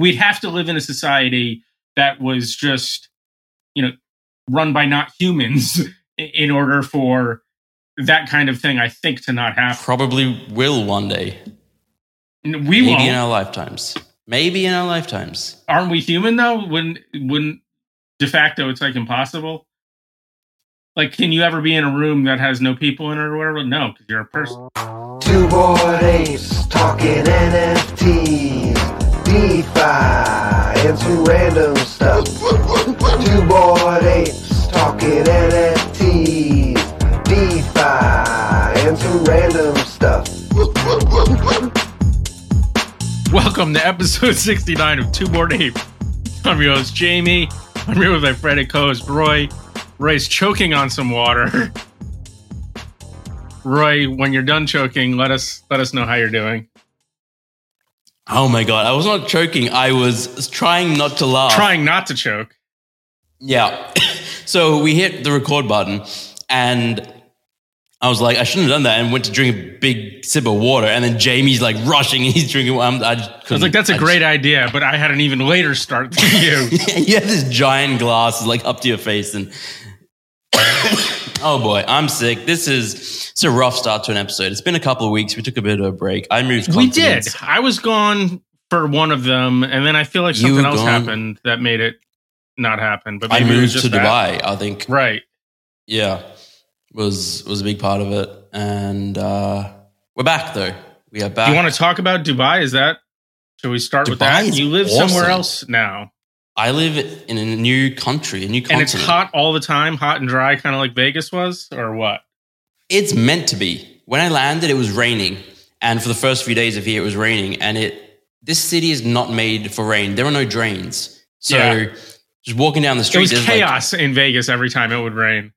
we'd have to live in a society that was just, you know, run by not humans in order for that kind of thing, I think, to not happen. Probably will one day. We Maybe won't. in our lifetimes. Maybe in our lifetimes. Aren't we human though? Wouldn't wouldn't de facto it's like impossible? Like, can you ever be in a room that has no people in it or whatever? No, because you're a person. Two bored apes talking NFTs, DeFi, and some random stuff. Two bored apes talking NFTs, DeFi, and some random stuff. Welcome to episode 69 of Two Bored Ape. I'm your host, Jamie. I'm here with my friend and co-host, Roy. Roy's choking on some water. Roy, when you're done choking, let us let us know how you're doing. Oh my god, I was not choking. I was trying not to laugh. Trying not to choke. Yeah. so we hit the record button and I was like, I shouldn't have done that and went to drink a big sip of water. And then Jamie's like rushing and he's drinking. I'm, I, I was like, that's a I great idea, but I had an even later start than you. you have this giant glass like up to your face and oh boy, I'm sick. This is it's a rough start to an episode. It's been a couple of weeks. We took a bit of a break. I moved. we did. I was gone for one of them, and then I feel like something else gone. happened that made it not happen. But I moved to that. Dubai. I think. Right. Yeah, was was a big part of it, and uh, we're back though. We are back. Do you want to talk about Dubai? Is that should we start with that? You live somewhere else now, I live in a new country, a new continent. and it's hot all the time, hot and dry, kind of like Vegas was, or what? It's meant to be. When I landed, it was raining, and for the first few days of here, it was raining. And it this city is not made for rain. There are no drains, so Yeah. just walking down the It street, was there's like- chaos in Vegas every time it would rain.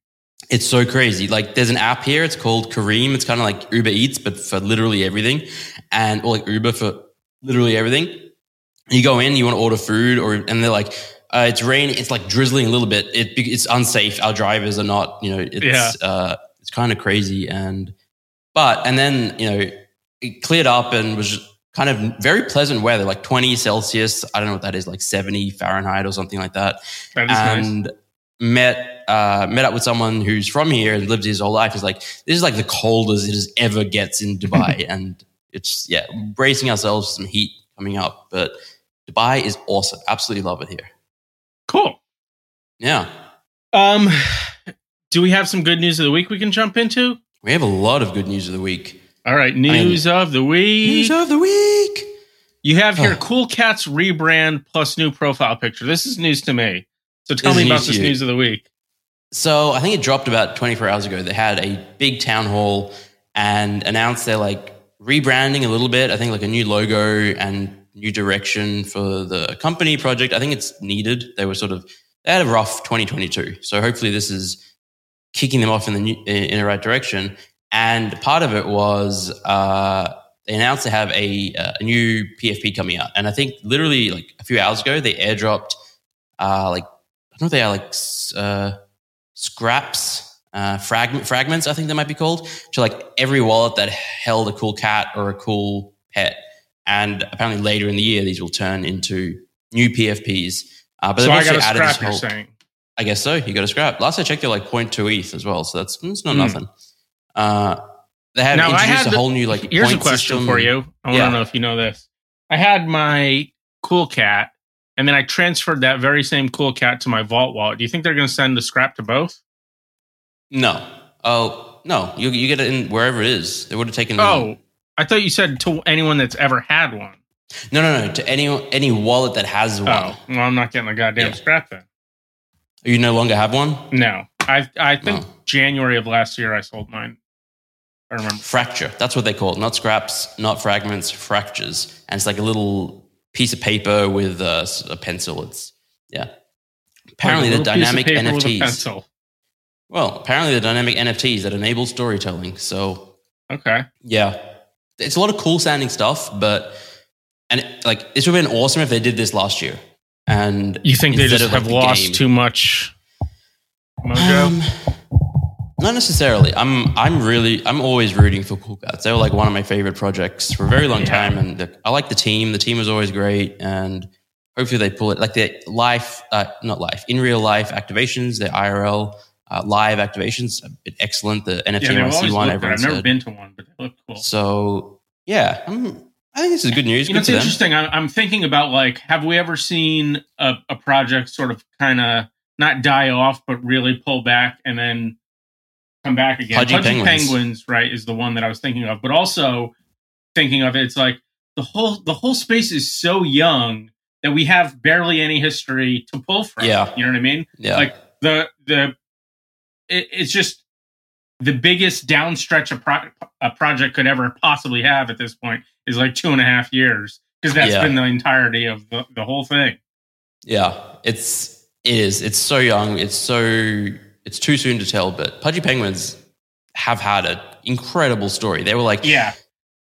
it's so crazy. Like there's an app here. It's called Careem. It's kind of like Uber Eats, but for literally everything, and or like Uber for literally everything. You go in, you want to order food, or and they're like, uh, it's raining. It's like drizzling a little bit. It, it's unsafe. Our drivers are not. You know, it's Yeah. uh, it's kind of crazy. And but and then you know it cleared up and was kind of very pleasant weather, like 20 Celsius. I don't know what that is, like 70 Fahrenheit or something like that That is nice. and met uh, met up with someone who's from here and lived his whole life. He's like, this is like the coldest it ever gets in Dubai, and it's yeah, bracing ourselves for some heat coming up. But Dubai is awesome. Absolutely love it here. Cool. Yeah, Um, do we have some good news of the week we can jump into? we have a lot of good news of the week. All right, news of the week. News of the week. You have here Oh. Cool Cats rebrand plus new profile picture. This is news to me. So tell This me about this you. news of the week. So I think it dropped about 24 hours ago. They had a big town hall and announced they're like rebranding a little bit. I think like a new logo and new direction for the company project. I think it's needed. They were sort of they had a rough 2022. So hopefully this is kicking them off in the new, in the right direction. And part of it was uh, they announced they have a, uh, a new PFP coming out. And I think literally like a few hours ago they airdropped uh, like I don't know if they are like uh, scraps, uh, fragment, fragments, I think they might be called, to like every wallet that held a cool cat or a cool pet. And apparently later in the year, these will turn into new PFPs. Uh, but so they've I got a added this you're whole- saying. I guess so. You got a scrap. Last I checked, they're like 0.2 ETH as well. So that's it's not Hmm. nothing. Uh, they have Now, introduced a the- whole new like Here's a question system. for you. I want Yeah. to know if you know this. I had my Cool Cat, and then I transferred that very same Cool Cat to my Vault wallet. Do you think they're going to send the scrap to both? No. Oh no. You you get it in wherever it is. They would have taken. Oh, I thought you said to anyone that's ever had one. no no no to any any wallet that has one. Oh, well, I'm not getting a goddamn Yeah. scrap then. You no longer have one. No, I I think No. January of last year I sold mine. I remember. Fracture. That's what they call it. Not scraps, not fragments, fractures. And it's like a little piece of paper with a, a pencil. It's yeah. Apparently, Like the little piece of dynamic paper with a NFTs. Well, apparently the dynamic NFTs that enable storytelling. So Okay. yeah, it's a lot of cool sounding stuff, but and like this would have been awesome if they did this last year. And You think they just like, have the lost game. too much mojo? Um, not necessarily. I'm I'm really I'm always rooting for Cool Cats. They were like one of my favorite projects for a very long Yeah. time, and the, I like the team. The team was always great, and hopefully they pull it like their life, uh, not life, in real life activations, their IRL uh, live activations have been excellent. The NFT Yeah, they've always NYC one, everyone I've never said. been to one, but they look cool. So yeah, I'm, I think this is good news. You know, Good it's interesting. I'm, I'm thinking about like, have we ever seen a, a project sort of kind of not die off, but really pull back and then come back again? Pudgy Penguins. right, is the one that I was thinking of, but also thinking of it, it's like the whole the whole space is so young that we have barely any history to pull from. Yeah. you know what I mean? Yeah, like the the it, it's just the biggest downstretch a, pro- a project could ever possibly have at this point is like two and a half years because that's Yeah. been the entirety of the, the whole thing. yeah. It's it is. It's so young. It's so it's too soon to tell. But Pudgy Penguins have had an incredible story. They were like Yeah,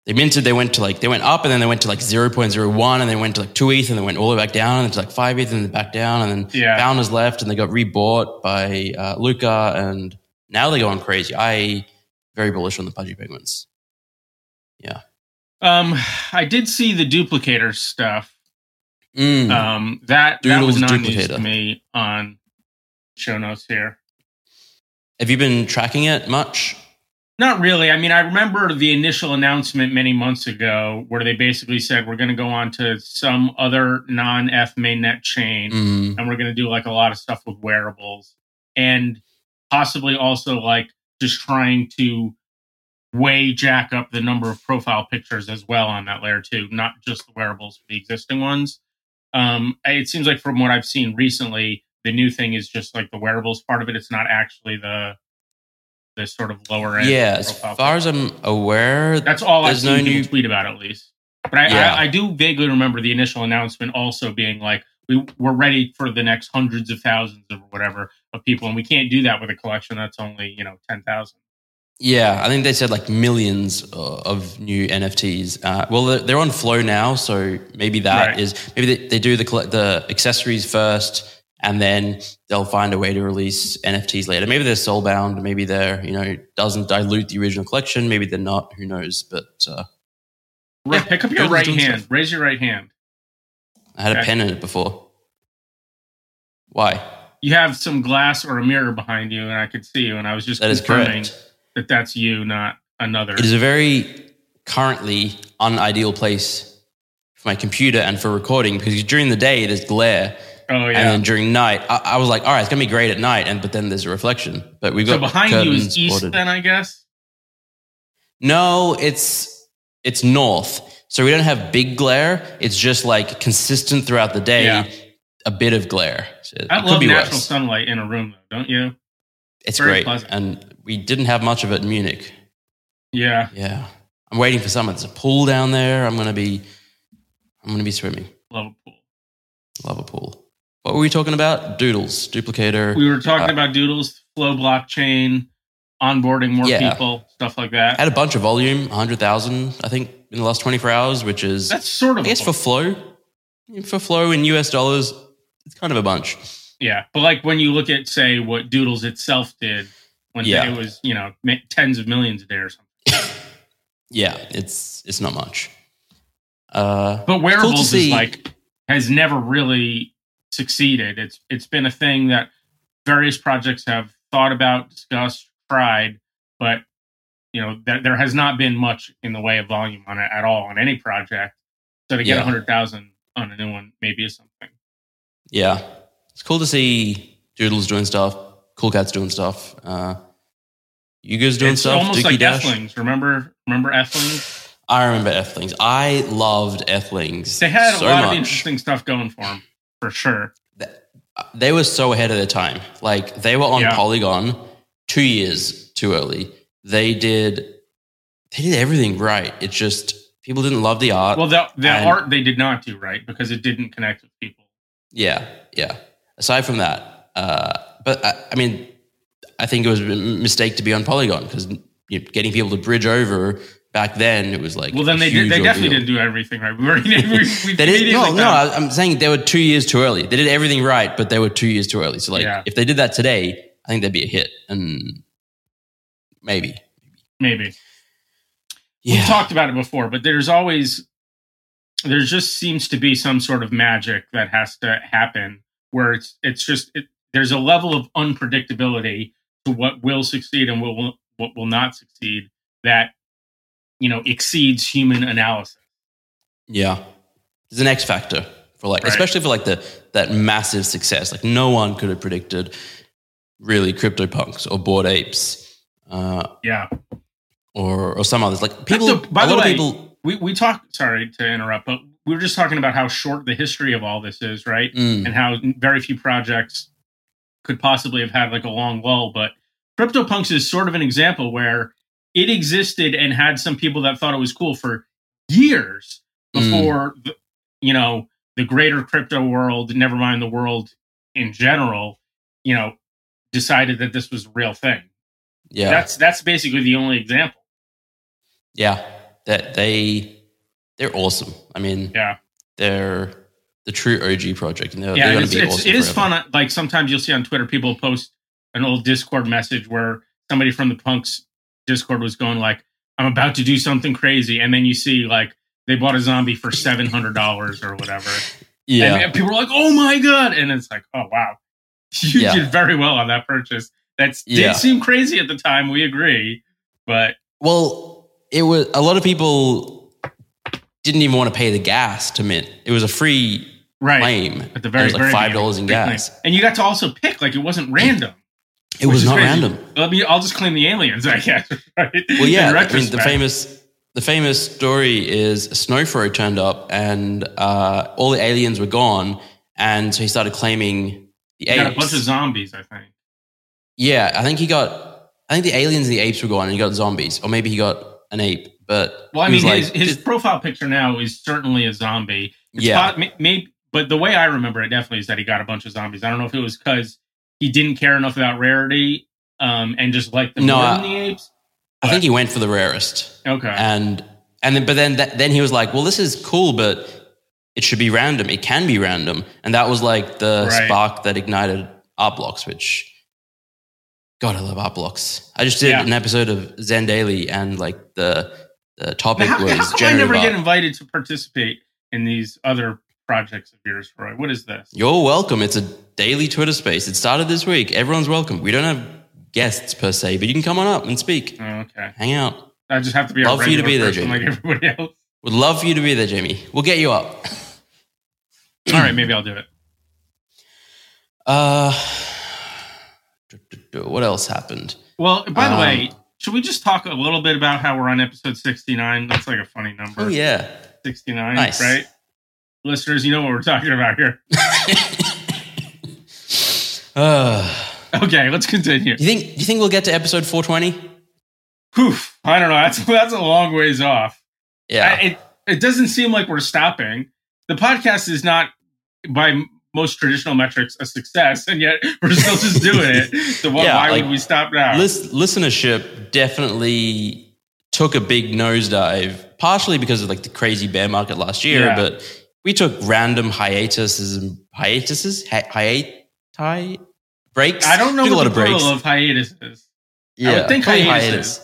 they minted. They went to like they went up and then they went to like zero point zero one and they went to like two ETH and they went all the way back down and to like five ETH and then back down and then Yeah. founders left and they got rebought by uh, Luca and now they're going crazy. I very bullish on the Pudgy Penguins. Um, I did see the duplicator stuff. Mm. Um, that that was Doodles non news to me on show notes here. Have you been tracking it much? Not really. I mean, I remember the initial announcement many months ago where they basically said we're going to go on to some other non F mainnet chain Mm. and we're going to do like a lot of stuff with wearables and possibly also like just trying to way jack up the number of profile pictures as well on that layer too, not just the wearables for the existing ones. Um, it seems like from what I've seen recently, the new thing is just like the wearables part of it. It's not actually the the sort of lower end. Yeah, as profile far as I'm aware, that's all I've seen no new- tweet about, at least. But I, Yeah. I, I do vaguely remember the initial announcement also being like, we, we're ready for the next hundreds of thousands or whatever of people, and we can't do that with a collection that's only you know ten thousand. Yeah, I think they said like millions uh, of new NFTs. Uh, well, they're, on Flow now, so maybe that Right. is maybe they, they do the the accessories first, and then they'll find a way to release NFTs later. Maybe they're soulbound. Maybe they're you know doesn't dilute the original collection. Maybe they're not. Who knows? But uh, Yeah, Pick up your right hand. stuff. Raise your right hand. I had a pen in it before. Why? You have some glass or a mirror behind you, and I could see you. And I was just That is confirming correct. That that's you, not another. It is a very currently unideal place for my computer and for recording because during the day there's glare. oh And yeah. then during night, I, I was like, all right, it's gonna be great at night, and but then there's a reflection. But we've got So behind you is east, ordered. then I guess. No, it's it's north. So we don't have big glare. It's just like consistent throughout the day. Yeah. A bit of glare. So I love be natural worse. sunlight in a room, though, don't you? It's very great, pleasant. and we didn't have much of it in Munich. Yeah, Yeah, I'm waiting for summer. There's a pool down there. I'm gonna be, I'm gonna be swimming. love a pool. Love a pool. What were we talking about? Doodles, duplicator. We were talking Uh, about Doodles, Flow blockchain, onboarding more Yeah. people, stuff like that. had a bunch of volume, 100,000, I think, in the last 24 hours, which is, That's sort of, I guess, for flow. For flow in US dollars, it's kind of a bunch. yeah. But like when you look at, say, what Doodles itself did when Yeah. it was, you know, tens of millions a day or something. Yeah, it's it's not much. Uh, But wearables is see. like has never really succeeded. It's it's been a thing that various projects have thought about, discussed, tried, but you know there, there has not been much in the way of volume on it at all on any project. So to get a Yeah. hundred thousand on a new one maybe is something. yeah, it's cool to see Doodles doing stuff, Cool Cats doing stuff. Uh, you guys doing it's stuff, almost Dookie like Dash. Ethlings. Remember remember Ethlings? I remember Ethlings. I loved Ethlings. They had so a lot much. of interesting stuff going for them, for sure. they were so ahead of their time. Like they were on Yeah. Polygon two years too early. They did they did everything right. It's just people didn't love the art. Well, the the and- art they did not do right because it didn't connect with people. yeah, yeah. Aside from that, uh, but I, I mean, I think it was a mistake to be on Polygon because you know, getting people to bridge over back then it was like Well, then they did, they definitely didn't do everything right. We already we, we They did no, immediately no. I- I'm saying they were two years too early. They did everything right, but they were two years too early. So, like, Yeah. if they did that today, I think they'd be a hit, and maybe, maybe. yeah, We've talked about it before, but there's always there just seems to be some sort of magic that has to happen where it's it's just it, there's a level of unpredictability to what will succeed and what will what will not succeed that you know exceeds human analysis. Yeah. There's an X factor for like, Right. especially for like the that massive success. Like no one could have predicted really CryptoPunks or Bored Apes uh, Yeah. or or some others. Like people, Crypto- by a the lot way, of people. We we talk. Sorry to interrupt, but we were just talking about how short the history of all this is, right? Mm, and how very few projects could possibly have had like a long lull. But CryptoPunks is sort of an example where it existed and had some people that thought it was cool for years Mm. before the, you know the greater crypto world, never mind the world in general, you know, decided that this was a real thing. yeah, That's that's basically the only example. yeah. That they they're awesome. I mean, Yeah. they're the true OG project, and they're, yeah, they're and going to it's, be it's, awesome. it is fun. uh, Like sometimes you'll see on Twitter people post an old Discord message where somebody from the Punks Discord was going like, "I'm about to do something crazy," and then you see like they bought a zombie for seven hundred dollars or whatever, Yeah, and, and people are like, "Oh my god!" And it's like, "Oh wow, you Yeah. did very well on that purchase." That Yeah. did seem crazy at the time. We agree, but Well, it was a lot of people didn't even want to pay the gas to mint. It was a free right claim. at the very it was like very five dollars in claim. gas. and you got to also pick. Like it wasn't random. It was not crazy. random. Let me. I'll just claim the aliens. I guess. Right? Well, yeah, I mean the famous the famous story is Snowfro turned up and uh, all the aliens were gone, and so he started claiming the You got a bunch of zombies. I think. yeah, I think he got. I think the aliens and the apes were gone, and he got zombies, or maybe he got an ape. But Well, I mean, his, like, his profile picture now is certainly a zombie. It's Yeah. po- maybe, but the way I remember it definitely is that he got a bunch of zombies. I don't know if it was because he didn't care enough about rarity um, and just liked them No, more I- than the apes. I think he went for the rarest. Okay. and and then but then that, then he was like, well, this is cool, but it should be random. It can be random, and that was like the Right. spark that ignited art blocks. Which, God, I love art blocks. I just did Yeah. an episode of Zen Daily, and like the the topic was how come I never get invited to participate in these other projects of yours, Roy? What is this? You're welcome. It's a daily Twitter space. It started this week. Everyone's welcome. We don't have guests per se, but you can come on up and speak, Oh, okay. hang out. I just have to be Love a for you to be there, Jamie. like everybody else. Would love for you to be there, Jamie. We'll get you up. All right, maybe I'll do it. Uh, what else happened? Well, by the Um, way, should we just talk a little bit about how we're on episode 69? That's like a funny number. Oh yeah. 69, Nice. right? Listeners, you know what we're talking about here. Uh, Okay, let's continue. do you think? Do you think we'll get to episode 420? Whew, I don't know. That's that's a long ways off. Yeah. I- it it doesn't seem like we're stopping. The podcast is not by most traditional metrics a success, and yet we're still just doing it. So why, Yeah, why like, would we stop now? Lis- listenership definitely took a big nosedive, partially because of like the crazy bear market last year, Yeah. but we took random hiatuses and hiatuses, hi- breaks. I don't know Took a what lot the of breaks. of hiatus is. Yeah, I think probably hiatuses.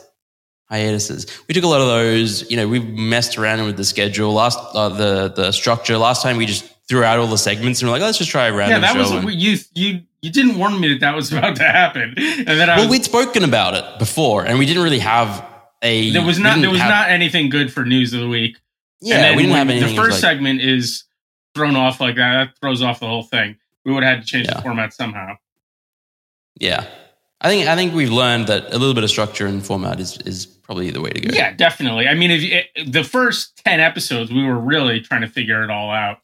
Hiatuses. We took a lot of those. You know, we messed around with the schedule last, uh, the the structure. Last time we just threw out all the segments and we're like, let's just try a random. Yeah, that was and- you. You you didn't warn me that that was about to happen, and then I well, was, we'd spoken about it before, and we didn't really have a. there was not there was have- not anything good for news of the week. Yeah, and then we didn't when have anything. The first like- segment is thrown off like that. That throws off the whole thing. We would have had to change Yeah. the format somehow. Yeah, I think I think we've learned that a little bit of structure and format is is probably the way to go. Yeah, definitely. I mean, if it, the first ten episodes, we were really trying to figure it all out.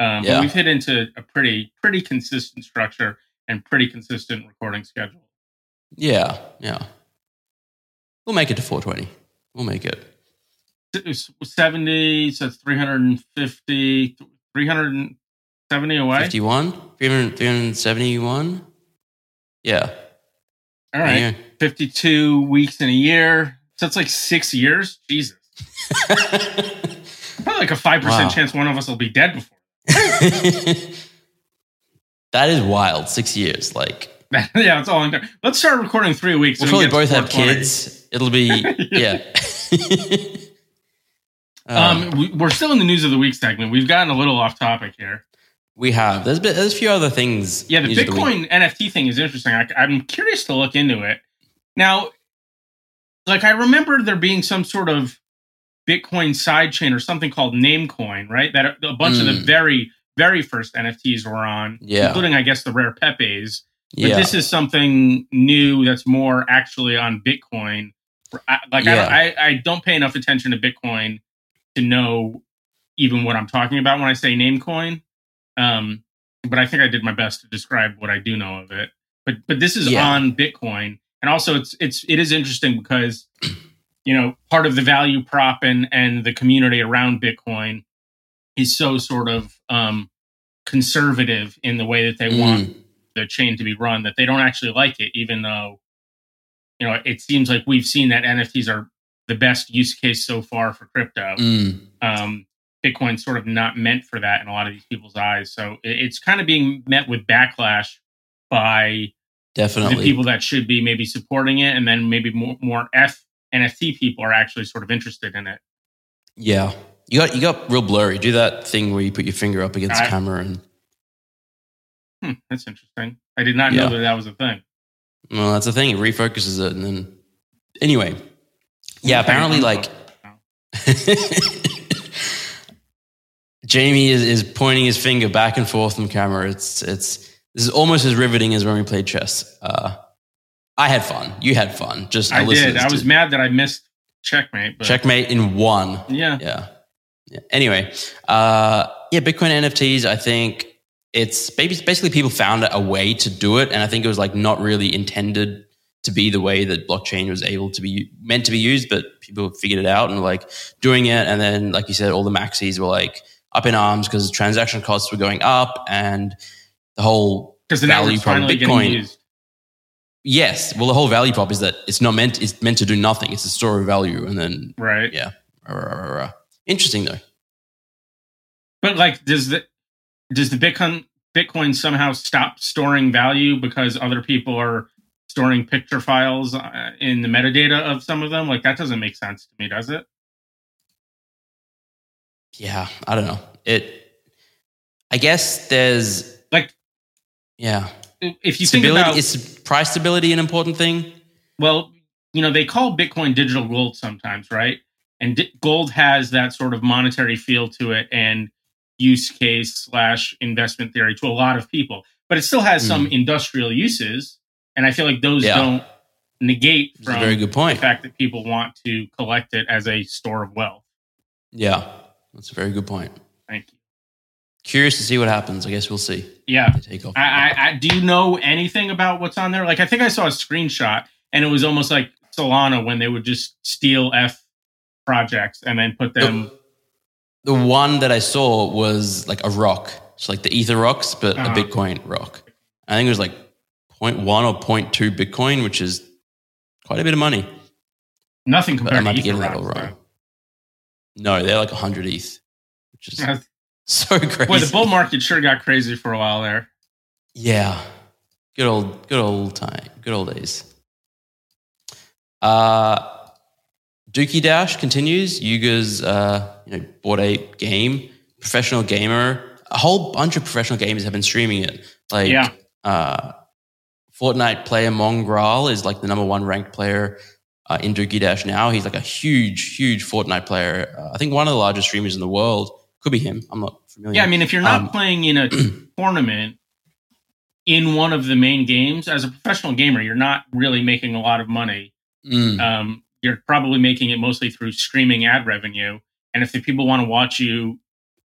Um, Yeah. But we've hit into a pretty pretty consistent structure and pretty consistent recording schedule. yeah, yeah. We'll make it to 420. We'll make it. It's 70, so it's 350, 370 away. 51, 300, 371. Yeah. All right. Yeah. 52 weeks in a year. So it's like six years. Jesus. Probably like a 5% Wow. chance one of us will be dead before. that is wild. Six years. Like yeah, it's all I'm. Let's start recording three weeks. we'll so we probably get both have kids. It'll be yeah. Um, um, we, we're still in the news of the week segment. We've gotten a little off topic here. we have. There's, been, there's a few other things. Yeah, the news of week. Bitcoin NFT thing is interesting. I, I'm curious to look into it. Now, like I remember there being some sort of Bitcoin sidechain or something called Namecoin, right? That a bunch of the Mm. very, very first NFTs were on, Yeah. including I guess the rare Pepe's. But Yeah. this is something new that's more actually on Bitcoin. I, like I, Yeah. don't, I, I don't pay enough attention to Bitcoin to know even what I'm talking about when I say Namecoin. Um, but I think I did my best to describe what I do know of it. But but this is Yeah. on Bitcoin, and also it's it's it is interesting because you know part of the value prop and and the community around Bitcoin is so sort of um, conservative in the way that they want Mm, the chain to be run that they don't actually like it, even though you know it seems like we've seen that NFTs are the best use case so far for crypto. mm, Um, Bitcoin's sort of not meant for that in a lot of these people's eyes, so it, it's kind of being met with backlash by definitely. the people that should be maybe supporting it, and then maybe more more F NFT people are actually sort of interested in it. Yeah. You got you got real blurry. Do that thing where you put your finger up against I- the camera and Hmm, that's interesting. I did not Yeah. know that that was a thing. well, that's the thing. It refocuses it and then anyway. Yeah, apparently like. Jamie is, is pointing his finger back and forth from camera. It's it's this is almost as riveting as when we played chess. Uh, I had fun. You had fun. Just I did. I was did. mad that I missed checkmate. But checkmate in one. Yeah. Yeah. yeah. Anyway, uh, yeah, Bitcoin NFTs. I think it's basically people found a way to do it, and I think it was like not really intended to be the way that blockchain was able to be meant to be used, but people figured it out and like doing it. And then, like you said, all the maxis were like up in arms because transaction costs were going up, and the whole because the value of Bitcoin- yes, well, the whole value prop is that it's not meant it's meant to do nothing. It's a store of value, and then Right. yeah, interesting though. But like, does the does the Bitcoin Bitcoin somehow stop storing value because other people are storing picture files uh, in the metadata of some of them? Like that doesn't make sense to me, does it? yeah, I don't know. It. I guess there's Like, yeah. if you think stability about, is price stability an important thing? well, you know, they call Bitcoin digital gold sometimes, right? And di- gold has that sort of monetary feel to it and use case slash investment theory to a lot of people, but it still has some industrial uses, and I feel like those Yeah. don't negate from very good point. the fact that people want to collect it as a store of wealth. Yeah, that's a very good point. Thank you. Curious to see what happens. I guess we'll see. Yeah. Take off. I, I, I do you know anything about what's on there? Like I think I saw a screenshot and it was almost like Solana when they would just steal F projects and then put them the one that I saw was like a rock. It's like the Ether rocks, but Uh-huh. a Bitcoin rock. I think it was like 0.1 or 0.2 Bitcoin, which is quite a bit of money. nothing But I compared might to getting that all wrong. No, they're like 100 ETH, which is so crazy. Boy, the bull market sure got crazy for a while there. Yeah. Good old good old time. Good old days. Uh Dookie Dash continues. Yuga's uh, you know, Bored Ape game, professional gamer. A whole bunch of professional gamers have been streaming it. Like Yeah. uh Fortnite player Mongraal is like the number one ranked player uh, in Dookie Dash now. He's like a huge, huge Fortnite player. Uh, I think one of the largest streamers in the world. Could be him. I'm not familiar. Yeah, I mean if you're not Um, playing in a tournament in one of the main games as a professional gamer, you're not really making a lot of money. Mm, um, you're probably making it mostly through streaming ad revenue. And if the people want to watch you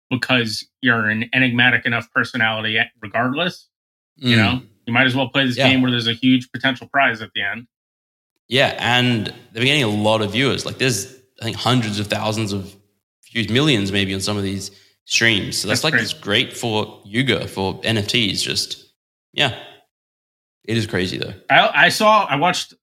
because you're an enigmatic enough personality, regardless, you mm. know, you might as well play this Yeah. game where there's a huge potential prize at the end. Yeah, and they're getting a lot of viewers. Like there's I think hundreds of thousands of views, millions maybe on some of these streams. So that's, That's like it's great for Yuga for NFTs. Just yeah, it is crazy though. I, I saw, I watched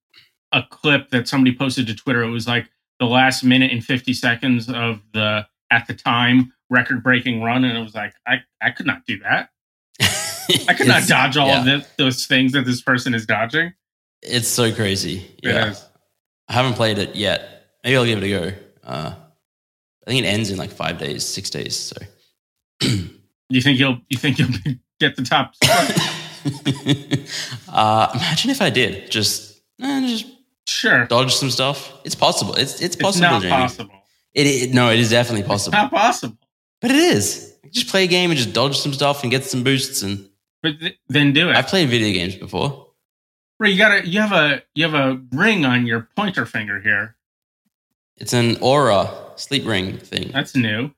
a clip that somebody posted to Twitter. It was like the last minute and 50 seconds of the, at the time, record breaking run. And it was like, I, I could not do that. I could not dodge all yeah, of this, those things that this person is dodging. It's so crazy. Yeah. I haven't played it yet. Maybe I'll give it a go. Uh, I think it ends in like five days, six days. So You think you'll you think you'll get the top uh, imagine if I did just eh, just Sure. dodge some stuff. It's possible. It's it's It's possible. not Jamie. possible. It, it no, it is definitely It's possible. not possible. But it is. Just play a game and just dodge some stuff and get some boosts. And But th- then do it. I've played video games before. Ray, you gotta you have a you have a ring on your pointer finger here. It's an Oura sleep ring thing. That's new.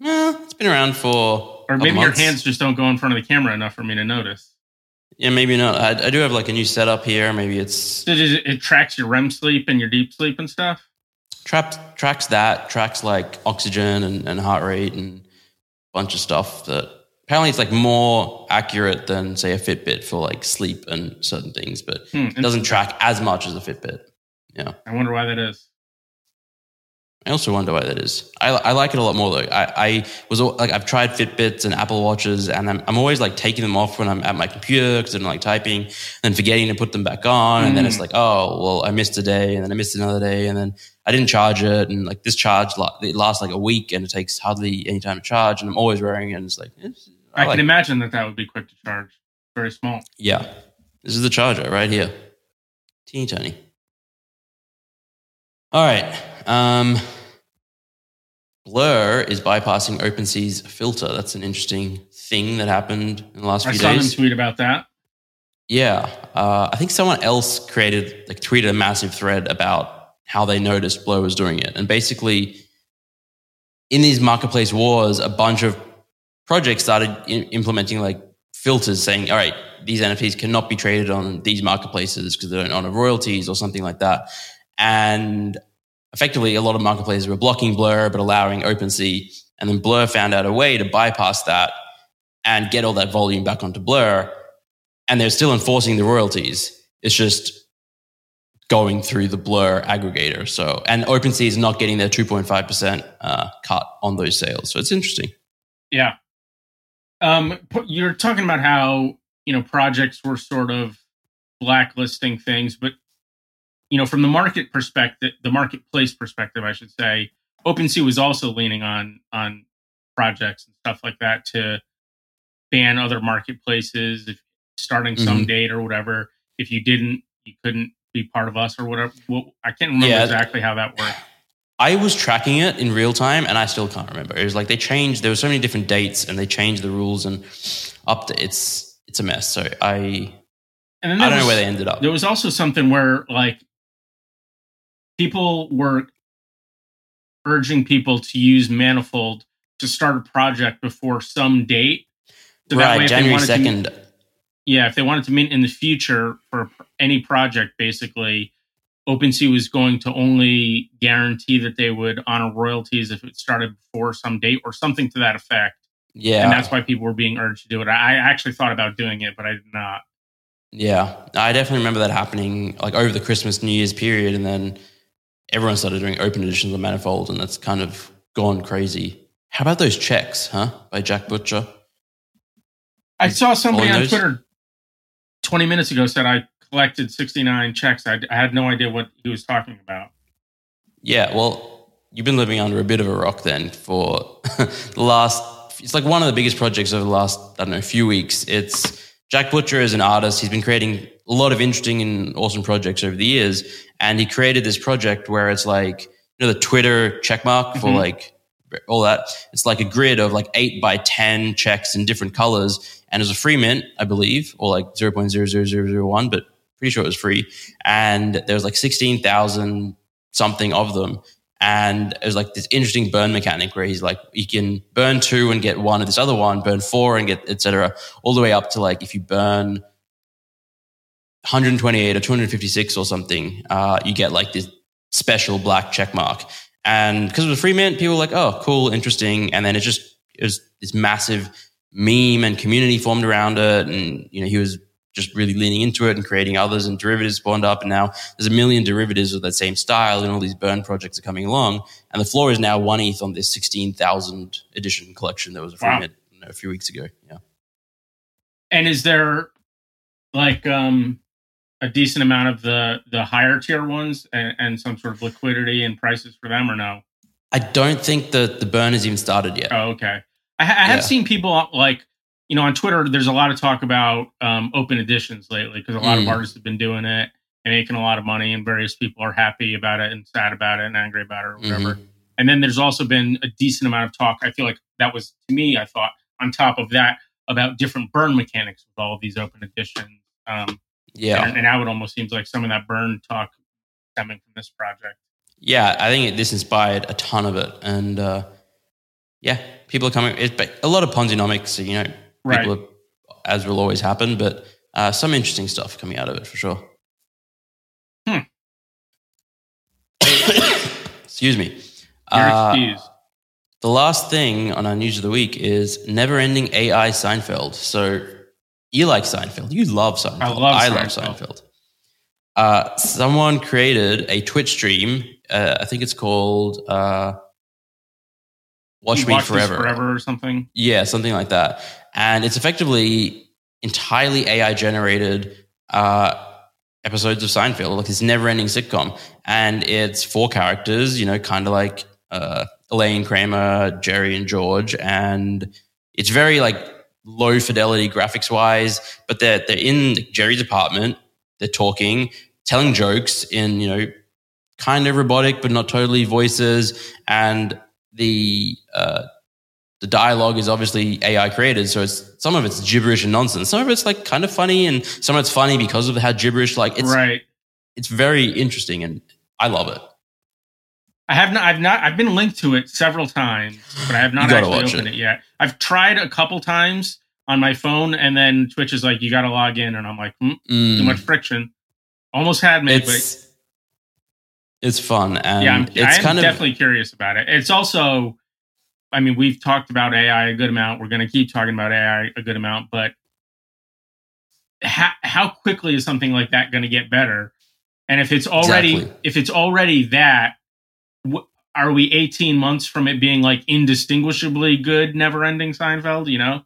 Well, it's been around for Or a maybe your hands just don't go in front of the camera enough for me to notice. Yeah, maybe not. I, I do have like a new setup here. Maybe it's does it, it tracks your REM sleep and your deep sleep and stuff. trapped tracks that tracks like oxygen and, and heart rate and a bunch of stuff that apparently it's like more accurate than say a Fitbit for like sleep and certain things, but Hmm, it doesn't track as much as a Fitbit. Yeah. I wonder why that is. I also wonder why that is. I, I like it a lot more though. I, I was like, I've tried Fitbits and Apple Watches, and I'm, I'm always like taking them off when I'm at my computer because I'm like typing, and forgetting to put them back on, and then it's Mm. like, oh well, I missed a day, and then I missed another day, and then I didn't charge it, and like this charge it lasts like a week, and it takes hardly any time to charge, and I'm always wearing it, and it's like, it's, I, I like can imagine that that would be quick to charge. Very small. yeah, this is the charger right here, teeny tiny. All right. Um, Blur is bypassing OpenSea's filter. That's an interesting thing that happened in the last I few saw days. them tweet about that. Yeah, uh, I think someone else created, like, tweeted a massive thread about how they noticed Blur was doing it, and basically, in these marketplace wars, a bunch of projects started I- implementing like filters, saying, "All right, these NFTs cannot be traded on these marketplaces because they don't honor royalties or something like that," and effectively, a lot of marketplaces were blocking Blur but allowing OpenSea, and then Blur found out a way to bypass that and get all that volume back onto Blur and they're still enforcing the royalties. It's just going through the Blur aggregator. So, and OpenSea is not getting their 2.5% uh, cut on those sales. So it's interesting. Yeah. Um, you're talking about how you know projects were sort of blacklisting things, but you know from the market perspective, the marketplace perspective, I should say, OpenSea was also leaning on on projects and stuff like that to ban other marketplaces if starting some Mhm. date or whatever. If you didn't, you couldn't be part of us or whatever. Well, I can't remember Yeah. exactly how that worked. I was tracking it in real time and I still can't remember. It was like they changed, there were so many different dates and they changed the rules and up to, it's, it's a mess. So I, And then I don't know where they ended up. There was also something where like people were urging people to use Manifold to start a project before some date. So right. January wanted to- 2nd. yeah, if they wanted to mint in the future for any project, basically, OpenSea was going to only guarantee that they would honor royalties if it started before some date or something to that effect. yeah. And that's why people were being urged to do it. I actually thought about doing it, but I did not. Yeah, I definitely remember that happening like over the Christmas New Year's period, and then everyone started doing open editions of Manifold, and that's kind of gone crazy. How about those checks, huh? By Jack Butcher. I saw somebody on? Twitter 20 minutes ago said I collected 69 checks. I, I had no idea what he was talking about. Yeah, well, you've been living under a bit of a rock then for the last. It's like one of the biggest projects over the last I don't know few weeks. It's Jack Butcher is an artist. He's been creating a lot of interesting and awesome projects over the years, and he created this project where it's like you know the Twitter checkmark for Mhm. like all that. It's like a grid of like eight by ten checks in different colors, and it's a free mint, I believe, or like zero point zero zero zero zero one, but pretty sure it was free. And there was like sixteen thousand something of them. And it was like this interesting burn mechanic where he's like, you can burn two and get one of this other one, burn four and get etc. All the way up to like if you burn 128 or 256 or something, uh, you get like this special black check mark. And because it was free mint, people were like, oh, cool, interesting. And then it just it was this massive meme and community formed around it. And you know, he was just really leaning into it and creating others and derivatives spawned up. And now there's a million derivatives of that same style and all these burn projects are coming along. And the floor is now one ETH on this 16,000 edition collection that was a Wow. mint you know, a few weeks ago. Yeah. And is there like um, a decent amount of the, the higher tier ones and, and some sort of liquidity and prices for them or no? I don't think that the burn has even started yet. Oh, okay. I, ha- I have Yeah. seen people like you know on Twitter. There's a lot of talk about um, open editions lately because a lot of Mm. artists have been doing it and making a lot of money, and various people are happy about it and sad about it and angry about it or whatever. Mhm. And then there's also been a decent amount of talk. I feel like that was to me. I thought on top of that about different burn mechanics with all of these open editions. Um, Yeah. and, and now it almost seems like some of that burn talk stemming from this project. Yeah, I think it, this inspired a ton of it, and uh, yeah, people are coming. It's a lot of Ponzinomics, you know, Right. people are, as will always happen, but uh, some interesting stuff coming out of it for sure. Hmm. Excuse me. Uh, the last thing on our news of the week is never-ending AI Seinfeld. So you like Seinfeld? You love Seinfeld. I love I love Seinfeld. Seinfeld. Uh, someone created a Twitch stream. Uh, I think it's called uh, "Watch You Me watch Forever." forever or something. Yeah, something like that. And it's effectively entirely AI generated uh, episodes of Seinfeld, like this never ending sitcom. And it's four characters, you know, kind of like uh, Elaine Kramer, Jerry, and George. And it's very like low fidelity graphics wise, but they're, they're in Jerry's apartment, they're talking, telling jokes in, you know, kind of robotic, but not totally voices. And the, uh, the dialogue is obviously AI created, so it's some of it's gibberish and nonsense. Some of it's like kind of funny, and some of it's funny because of how gibberish. Like it's right. it's very interesting, and I love it. I have not. I've not. I've been linked to it several times, but I have not actually watch opened it. it. yet. I've tried a couple times on my phone, and then Twitch is like, "You got to log in," and I'm like, hmm, Mm, "Too much friction." Almost had me, but it's it's fun, and yeah, I'm, it's I am kind of definitely curious about it. It's also, I mean, we've talked about AI a good amount. We're going to keep talking about AI a good amount, but how, how quickly is something like that going to get better? And if it's already Exactly. if it's already that, wh- are we 18 months from it being like indistinguishably good, never ending Seinfeld? You know,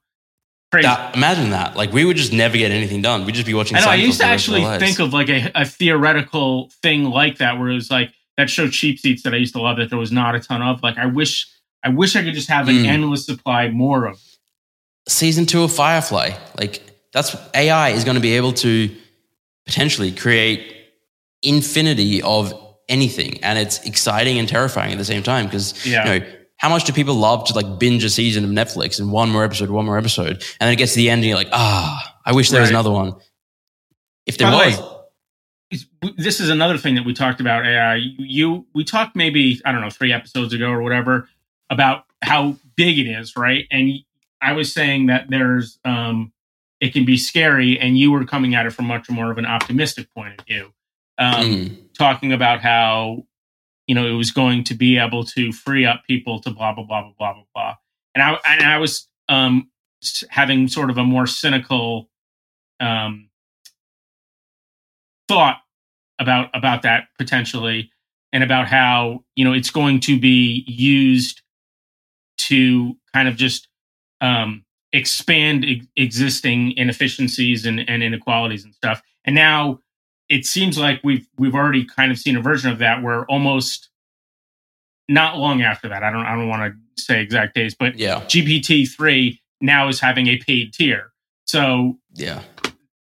crazy. that, imagine that. Like we would just never get anything done. We'd just be watching. I know. I used to rest of actually think of like a, a theoretical thing like that, where it was like that show Cheap Seats that I used to love that there was not a ton of. Like I wish, I wish I could just have an Mm. endless supply more of. season two of Firefly. Like that's AI is going to be able to potentially create infinity of anything, and it's exciting and terrifying at the same time because Yeah. you know how much do people love to like binge a season of Netflix and one more episode, one more episode, and then it gets to the end and you're like, ah, I wish there was another one. If there By the was, way, this is another thing that we talked about AI. You we talked maybe I don't know three episodes ago or whatever about how big it is, right? And I was saying that there's um, it can be scary, and you were coming at it from much more of an optimistic point of view, um, Mm, talking about how you know it was going to be able to free up people to blah blah blah blah blah blah blah. And I and I was um, having sort of a more cynical um, thought about about that potentially and about how you know it's going to be used to kind of just um, expand e- existing inefficiencies and, and inequalities and stuff. And now it seems like we've we've already kind of seen a version of that where almost not long after that i don't i don't want to say exact days but yeah, gpt-3 now is having a paid tier. So yeah,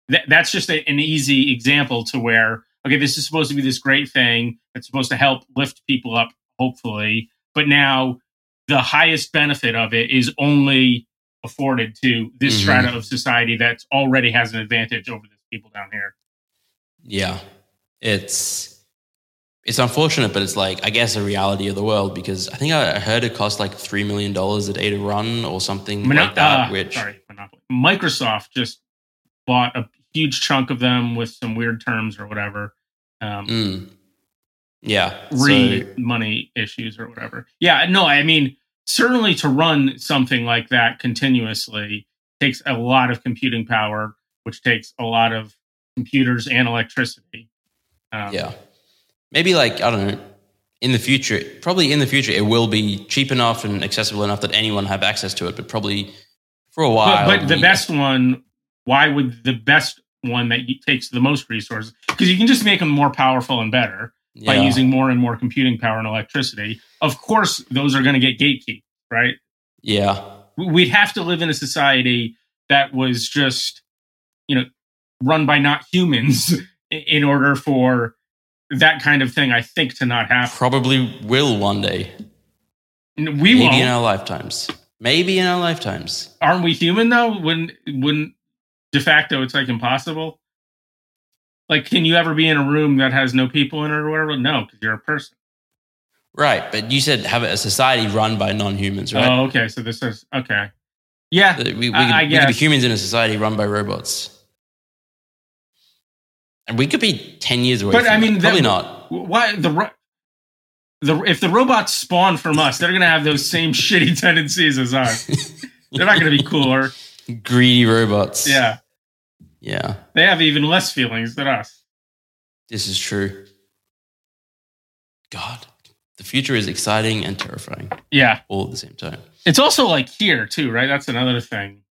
th- that's just a, an easy example to where okay this is supposed to be this great thing that's supposed to help lift people up hopefully but now the highest benefit of it is only afforded to this Mhm. strata of society that already has an advantage over the people down here yeah. It's it's unfortunate, but it's like I guess a reality of the world because I think I heard it cost like three million dollars a day to run or something Mono- like that. uh, which sorry monopoly microsoft just bought a huge chunk of them with some weird terms or whatever um, Mm. Yeah. re So, money issues or whatever. Yeah, no, I mean certainly to run something like that continuously takes a lot of computing power, which takes a lot of computers and electricity. Um, yeah. Maybe like, I don't know, in the future, probably in the future, it will be cheap enough and accessible enough that anyone have access to it, but probably for a while. but, but the best one, why would the best one that takes the most resources? Because you can just make them more powerful and better. By Yeah. using more and more computing power and electricity. Of course, those are going to get gatekeeped, right? yeah. We'd have to live in a society that was just, you know, run by not humans in order for that kind of thing, I think, to not happen. Probably will one day. We Maybe won't. in our lifetimes. Maybe in our lifetimes. Aren't we human though? Wouldn't wouldn't de facto it's like impossible? Like, can you ever be in a room that has no people in it or whatever? No, because you're a person. Right. But you said have a society run by non humans, right? Oh, okay. So this is okay. Yeah, Uh, we, we, I- could, I we could be humans in a society run by robots. And we could be 10 years away But, I that. mean, Probably that- not. why the the if the robots spawn from us, they're gonna have those same shitty tendencies as us. They're not gonna be cooler. Greedy robots. Yeah, Yeah. they have even less feelings than us. This is true. God. The future is exciting and terrifying Yeah, all at the same time. it's also like here too, right? That's another thing.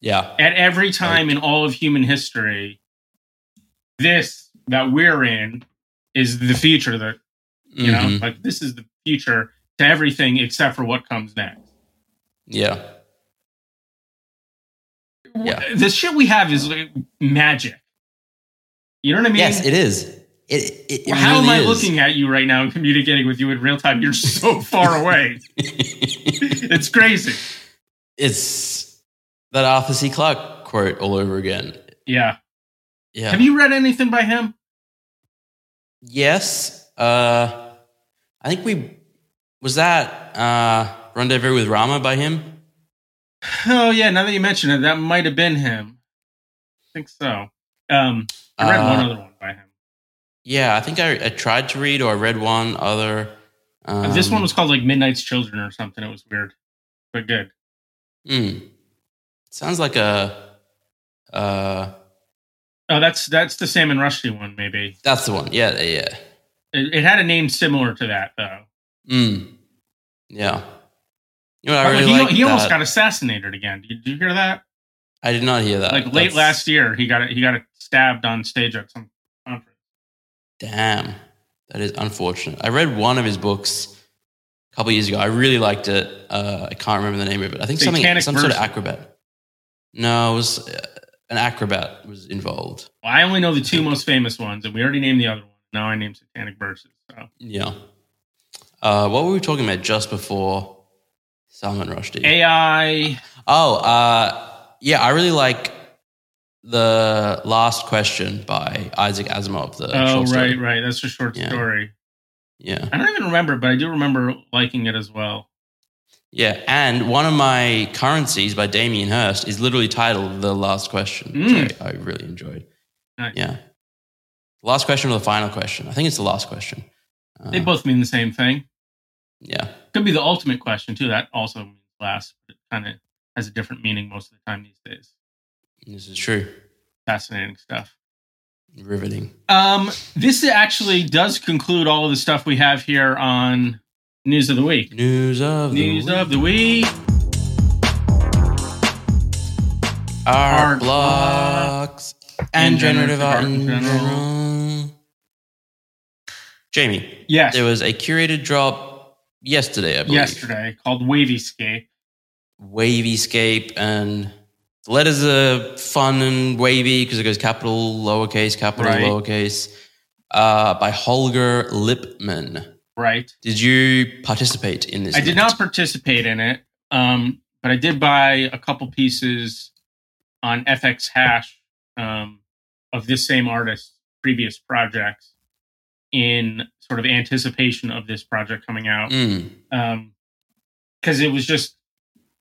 Yeah. At every time in all of human history, this that we're in is the future that you know, Mhm. like this is the future to everything except for what comes next. Yeah. Yeah. The shit we have is like magic. You know what I mean? yes, it is. It, it, it How am I is. looking at you right now and communicating with you in real time? You're so far away. It's crazy. it's that Arthur C. Clarke quote all over again. Yeah. Yeah. Have you read anything by him? Yes. Uh, I think we was that uh, Rendezvous with Rama by him. Oh yeah, now that you mention it, that might have been him. I think so. Um, I read Uh, one other one by him. Yeah, I think I, I tried to read or I read one other. Um, this one was called like Midnight's Children or something. It was weird, but good. hmm. sounds like a. Uh, Oh, that's that's the Salman Rushdie one. Maybe that's the one. Yeah, yeah. it, it had a name similar to that though. Mm. Yeah. You know I Oh, really he like? he almost got assassinated again. Did, you hear that? I did not hear that. like late That's- last year, he got he got stabbed on stage at some conference. Damn, that is unfortunate. I read one of his books a couple years ago. I really liked it. Uh, I can't remember the name of it. I think something Satanic some sort of acrobat. No, it was uh, an acrobat was involved. Well, I only know the two most famous ones, and we already named the other one. Now I named Satanic Verses. So Yeah. Uh, what were we talking about just before Salman Rushdie? AI. oh, uh, yeah, I really like the last question by Isaac Asimov. The Oh, short story. right, right. That's a short Yeah. story. Yeah. I don't even remember, but I do remember liking it as well. Yeah, and one of my currencies by Damien Hirst is literally titled "The Last Question," Mm. I, I really enjoyed. Nice. Yeah, last question or the final question? I think it's the last question. Uh, They both mean the same thing. yeah, Could be the ultimate question too. That also means last, but it kind of has a different meaning most of the time these days. this is true. Fascinating stuff. Riveting. Um, this actually does conclude all of the stuff we have here on News of the Week. News of News the of the week. Art Art blocks and, and generative art in in general. general. Jamie, Yes. there was a curated drop yesterday, I believe. yesterday called Wavyscape. Wavyscape and the letters are fun and wavy because it goes capital, lowercase, capital, Right. lowercase. Uh, by Holger Lippmann. Right. Did you participate in this? I did not participate in it, um, but I did buy a couple pieces on FX Hash um, of this same artist's previous projects in sort of anticipation of this project coming out. Mm, because it was just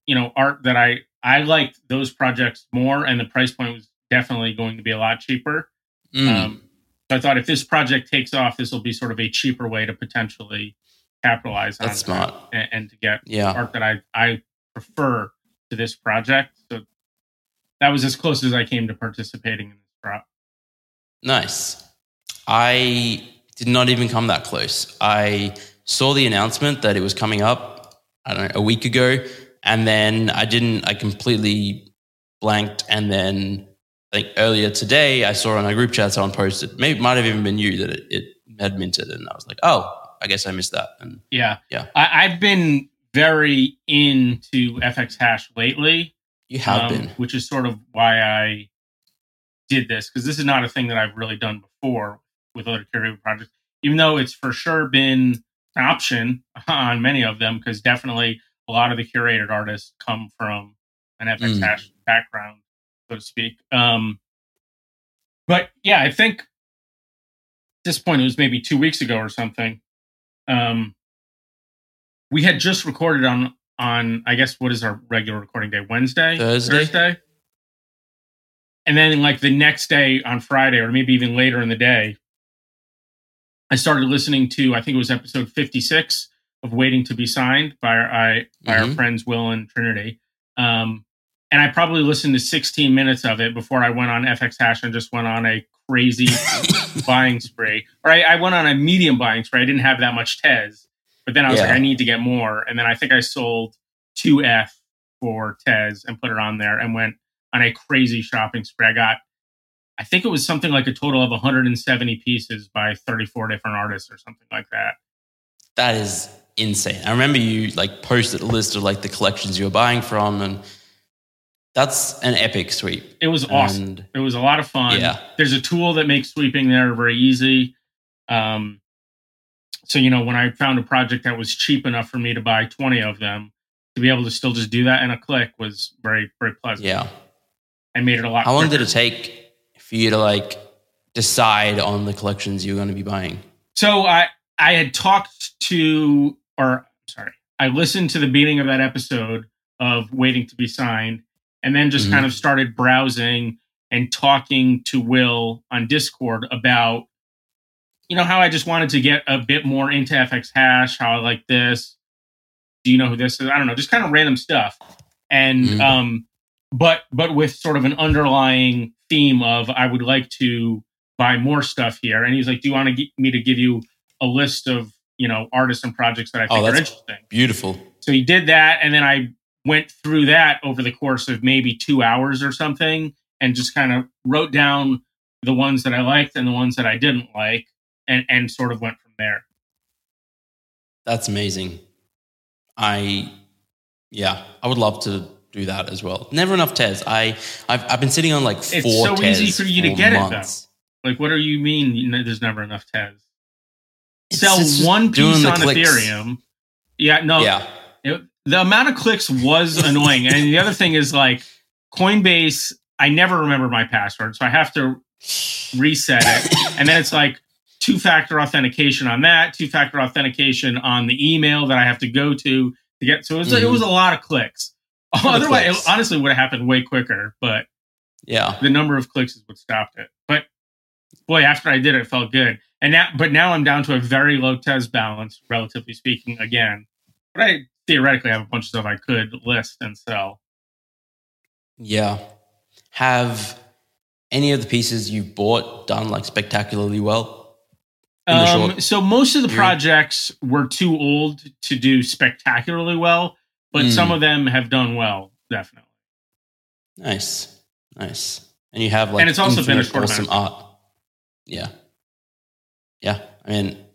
you know art that I I liked those projects more, and the price point was definitely going to be a lot cheaper. mm. Um, so I thought if this project takes off, this will be sort of a cheaper way to potentially capitalize on That's smart. that and, and to get yeah. art that I I prefer to this project. So that was as close as I came to participating in this drop. Nice. I did not even come that close. I saw the announcement that it was coming up, I don't know, a week ago. And then I didn't, I completely blanked. And then I think earlier today, I saw on a group chat someone posted, maybe it might have even been you, that it, it had minted, and I was like, oh, I guess I missed that. And Yeah. Yeah. I, I've been very into FX hash lately. you have um, been. which is sort of why I did this because this is not a thing that I've really done before with other curated projects. Even though it's for sure been an option on many of them, because definitely a lot of the curated artists come from an FX Mm. hash background, so to speak. Um, but yeah, I think at this point it was maybe two weeks ago or something. Um, we had just recorded on on I guess what is our regular recording day? Wednesday, Thursday? Thursday. And then like the next day on Friday, or maybe even later in the day, I started listening to I think it was episode fifty six of Waiting to Be Signed by our I, by our Mhm. friends Will and Trinity. Um, and I probably listened to 16 minutes of it before I went on FX Hash and just went on a crazy buying spree. Or I, I went on a medium buying spree. I didn't have that much Tez, but then I was Yeah. like, I need to get more. And then I think I sold two F for Tez and put it on there and went on a crazy shopping spree. I got, I think it was something like a total of 170 pieces by 34 different artists or something like that. That is insane. I remember you like posted a list of like the collections you were buying from, and that's an epic sweep. It was awesome. And It was a lot of fun. yeah, There's a tool that makes sweeping there very easy. Um, so you know, when I found a project that was cheap enough for me to buy 20 of them, to be able to still just do that in a click was very very pleasant. yeah. and made it a lot. How long did it take for you to like decide on the collections you're going to be buying? So I I had talked to or sorry, I listened to the beginning of that episode of Waiting to Be Signed, and then just Mhm. kind of started browsing and talking to Will on Discord about you know how I just wanted to get a bit more into FX hash, how I like this. Do you know who this is? I don't know, just kind of random stuff. And Mhm. um but but with sort of an underlying theme of I would like to buy more stuff here. And he's like, "Do you want to me to give you a list of you know artists and projects that I Oh, think are interesting?" Beautiful. So he did that, and then I went through that over the course of maybe two hours or something, and just kind of wrote down the ones that I liked and the ones that I didn't like, and and sort of went from there. That's amazing. I, yeah, I would love to do that as well. Never enough Tez. I, I've, I've been sitting on like four It's so Tez easy for you to get it, though. months. Like, what do you mean? There's never enough Tez. It's Sell one piece on clicks. Ethereum. Yeah, no, Yeah. It- the amount of clicks was annoying. and the other thing is like Coinbase, I never remember my password, so I have to reset it. And then it's like two factor authentication on that, two factor authentication on the email that I have to go to to get. So it was, it Mhm. was a lot of clicks. Otherwise, it honestly would have happened way quicker, but Yeah. the number of clicks is what stopped it. But boy, after I did it, it felt good. And now, but now I'm down to a very low Tez balance, relatively speaking, again. But I theoretically have a bunch of stuff I could list and sell. Yeah. Have any of the pieces you've bought done like spectacularly well? Um, so most of the projects were too old to do spectacularly well, but Hmm. some of them have done well, definitely. Nice. Nice. And you have like And it's also been a short awesome art. Yeah. Yeah. I mean,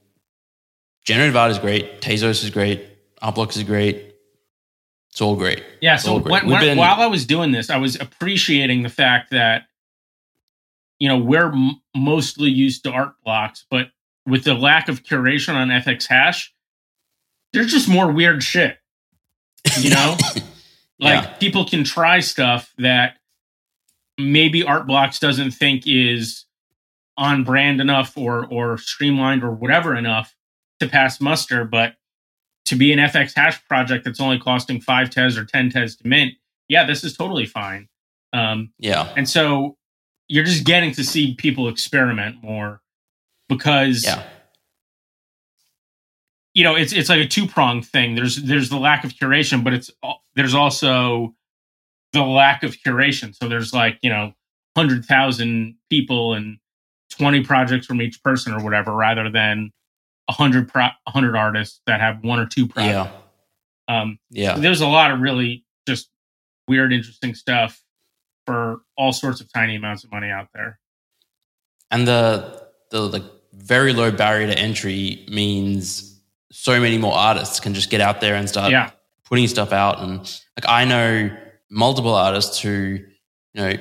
generative art is great. Tezos is great. Artblocks is great. It's all great. Yeah. So when, when, been- while I was doing this, I was appreciating the fact that you know we're m- mostly used to art blocks, but with the lack of curation on FX Hash, there's just more weird shit. You know, like Yeah. people can try stuff that maybe art blocks doesn't think is on brand enough or or streamlined or whatever enough to pass muster but to be an fx hash project that's only costing 5 tez or 10 tez to mint yeah this is totally fine um, Yeah. and so you're just getting to see people experiment more because Yeah. You know it's it's like a two pronged thing. There's there's the lack of curation, but it's there's also the lack of curation. So there's like you know hundred thousand people and twenty projects from each person or whatever, rather than a hundred pro hundred artists that have one or two projects. Yeah. Um, Yeah. there's a lot of really just weird, interesting stuff for all sorts of tiny amounts of money out there. And the the like very low barrier to entry means so many more artists can just get out there and start yeah, putting stuff out. And like I know multiple artists who, you know,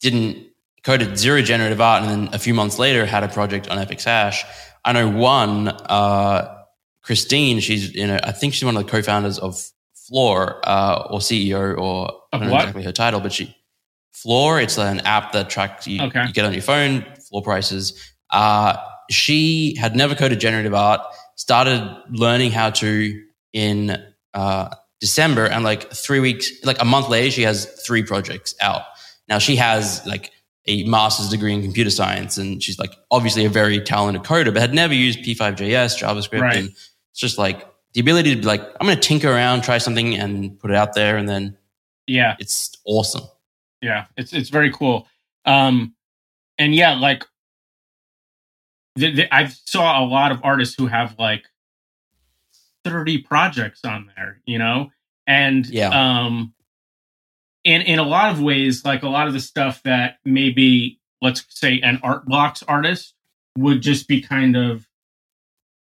didn't coded zero generative art and then a few months later had a project on FX Hash. I know one, uh, Christine, she's, you know, I think she's one of the co-founders of Floor, uh, or CEO or I don't know exactly her title, but she, Floor, it's an app that tracks you, Okay. you get on your phone, floor prices. Uh, she had never coded generative art, started learning how to in, uh, December and like three weeks, like a month later, she has three projects out. Now she has like a master's degree in computer science and she's like obviously a very talented coder, but had never used P5JS, JavaScript. Right. And it's just like the ability to be like, I'm going to tinker around, try something and put it out there. And then yeah. it's awesome. yeah it's it's very cool um and yeah like the, the, i saw a lot of artists who have like 30 projects on there you know and Yeah. um in in a lot of ways like a lot of the stuff that maybe let's say an art blocks artist would just be kind of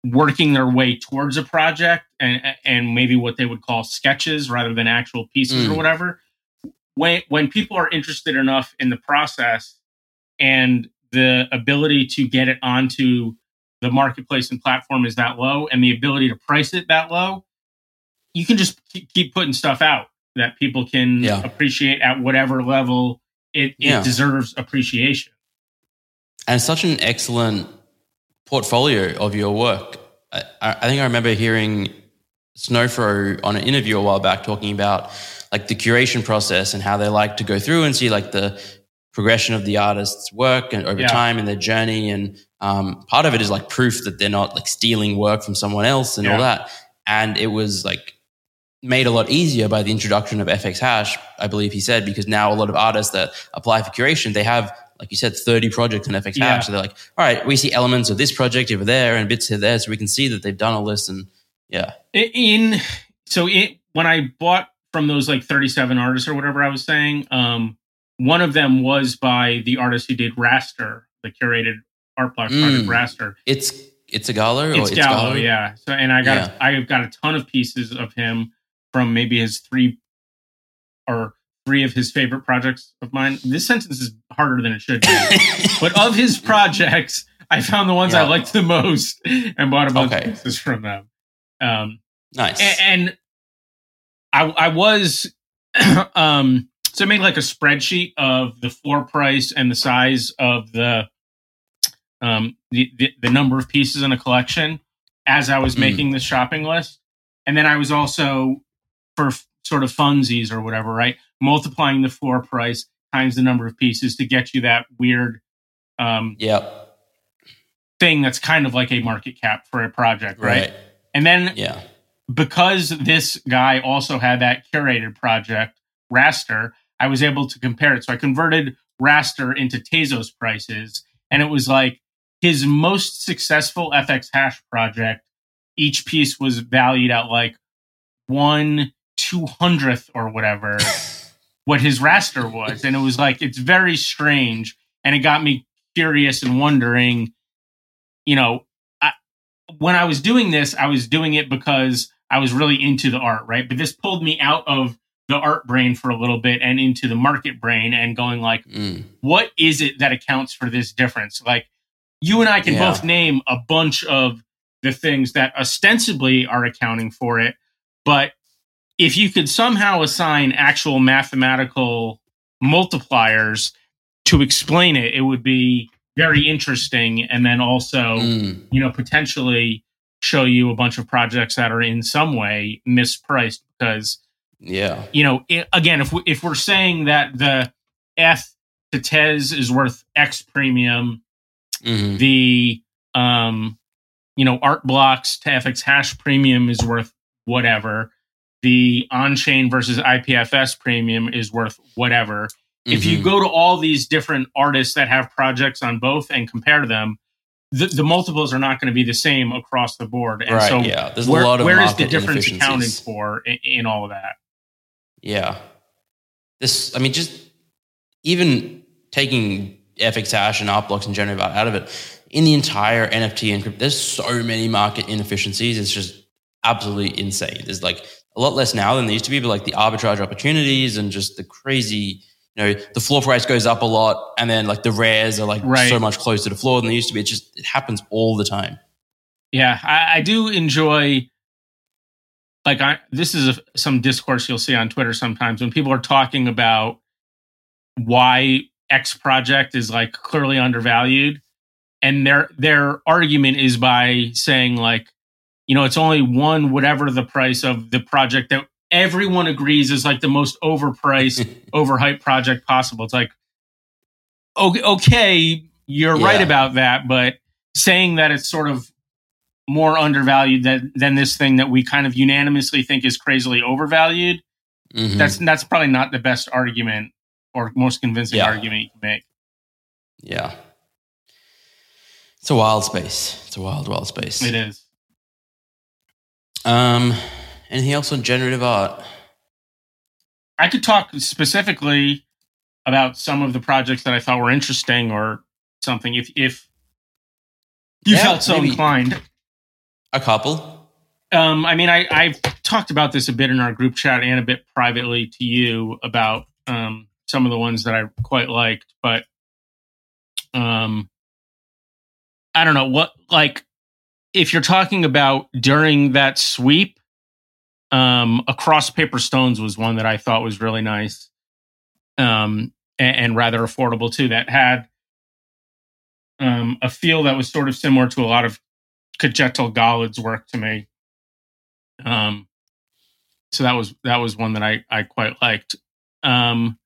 working their way towards a project and and maybe what they would call sketches rather than actual pieces or Mm. whatever when when people are interested enough in the process and the ability to get it onto the marketplace and platform is that low and the ability to price it that low you can just keep putting stuff out that people can Yeah. appreciate at whatever level it, it Yeah. deserves appreciation And such an excellent portfolio of your work. I, I I think I remember hearing Snowfro on an interview a while back talking about like the curation process and how they like to go through and see like the progression of the artist's work and over Yeah. time and their journey. And um, part of it is like proof that they're not like stealing work from someone else and all that. And it was like made a lot easier by the introduction of FX Hash, I believe he said, because now a lot of artists that apply for curation, they have, like you said, 30 projects on FX Yeah. Hash. So they're like, all right, we see elements of this project over there and bits here there. So we can see that they've done all this. And yeah. in so it when i bought from those like 37 artists or whatever i was saying um one of them was by the artist who did raster the curated art block project Mm. raster. It's, it's a Gallo or itsgalo yeah. So and i got a, i've got a ton of pieces of him from maybe his three or three of his favorite projects of mine. This sentence is harder than it should be. But of his projects i found the ones i liked the most and bought a bunch Okay. of pieces from them. Um nice. a- and I I was um so I made like a spreadsheet of the floor price and the size of the um the the, the number of pieces in a collection as I was Mm. making the shopping list, and then I was also for f- sort of funsies or whatever, right? Multiplying the floor price times the number of pieces to get you that weird um yep. thing that's kind of like a market cap for a project, right? Right. And then Yeah. because this guy also had that curated project, Raster, I was able to compare it. So I converted Raster into Tezos prices, and it was like his most successful FX hash project. Each piece was valued at like one two hundredth or whatever what his raster was, and it was like it's very strange, and it got me curious and wondering, you know, I, when I was doing this, I was doing it because I was really into the art, right? But this pulled me out of the art brain for a little bit and into the market brain and going like, Mm. what is it that accounts for this difference? Like you and I can Yeah. both name a bunch of the things that ostensibly are accounting for it, but if you could somehow assign actual mathematical multipliers to explain it, it would be very interesting and then also Mm. you know potentially show you a bunch of projects that are in some way mispriced because Yeah. you know i again if we, if we're saying that the f to tez is worth x premium hmm the um you know art blocks to fx hash premium is worth whatever the on-chain versus ipfs premium is worth whatever if Mm-hmm. you go to all these different artists that have projects on both and compare them the, the multiples are not going to be the same across the board and right. so yeah. There's where, a lot of where is the difference accounted for in, in all of that Yeah. This, I mean, just even taking FX hash and art blocks and generative art out of it, in the entire NFT and crypto, there's so many market inefficiencies. It's just absolutely insane. There's like a lot less now than there used to be, but like the arbitrage opportunities and just the crazy, you know, the floor price goes up a lot and then like the rares are like Right. so much closer to floor than they used to be. It just, it happens all the time. Yeah, I, I do enjoy. Like, I this is a, some discourse you'll see on Twitter sometimes when people are talking about why X project is like clearly undervalued, and their their argument is by saying like, you know, it's only one whatever the price of the project that everyone agrees is like the most overpriced, overhyped project possible. It's like, okay, okay you're right about that, but saying that it's sort of more undervalued than, than this thing that we kind of unanimously think is crazily overvalued. Mhm. That's that's probably not the best argument or most convincing Yeah. argument you can make. yeah. It's a wild space. It's a wild, wild space. It is. Um, anything else on generative art? I could talk specifically about some of the projects that I thought were interesting or something if if you Yeah, felt so maybe. inclined. A couple. Um, I mean, I, I've talked about this a bit in our group chat and a bit privately to you about um, some of the ones that I quite liked, but um, I don't know what like if you're talking about during that sweep. Um, across paper stones was one that I thought was really nice, um, and, and rather affordable too. That had um, a feel that was sort of similar to a lot of Kjetil Golid's work to me. Um, so that was that was one that I I quite liked. Um,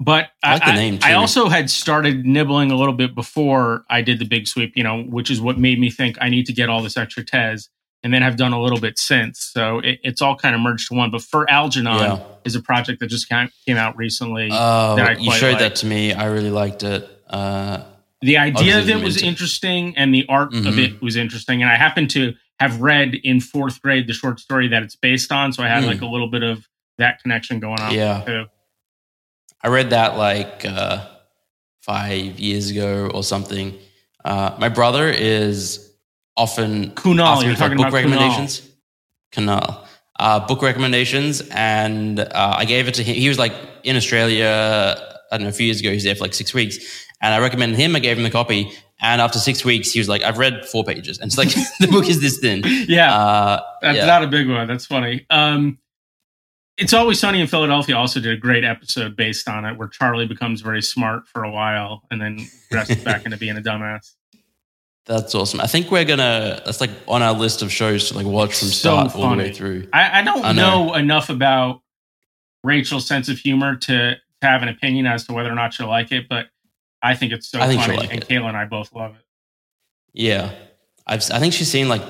but I like name, I also had started nibbling a little bit before I did the big sweep, you know, which is what made me think I need to get all this extra Tez, and then I've done a little bit since. So it, it's all kind of merged to one. But for Algernon Yeah. is a project that just came, came out recently. Oh, that I you showed like. that to me. I really liked it. Uh, the idea of it was interesting and the art of Mhm. it was interesting and i happened to have read in fourth grade the short story that it's based on so i had Mm. like a little bit of that connection going on Yeah. too. I read that like uh, five years ago or something. Uh, my brother is often Kunal, you're talking book about recommendations. Kunal. Uh, book recommendations, and uh, I gave it to him. He was like in Australia, I don't know, a few years ago. He was there for like six weeks, and I recommended him. I gave him the copy, and after six weeks, he was like, "I've read four pages," and it's like the book is this thin. yeah Uh, that's yeah. not a big one that's funny um it's always sunny in philadelphia also did a great episode based on it where charlie becomes very smart for a while and then dresses back into being a dumbass That's awesome. I think we're gonna. That's like on our list of shows to like watch from So start all the way through. I, I don't I know. know. enough about Rachel's sense of humor to have an opinion as to whether or not she'll like it, but I think it's so I funny, like and it. Kayla and I both love it. Yeah, I've. I think she's seen like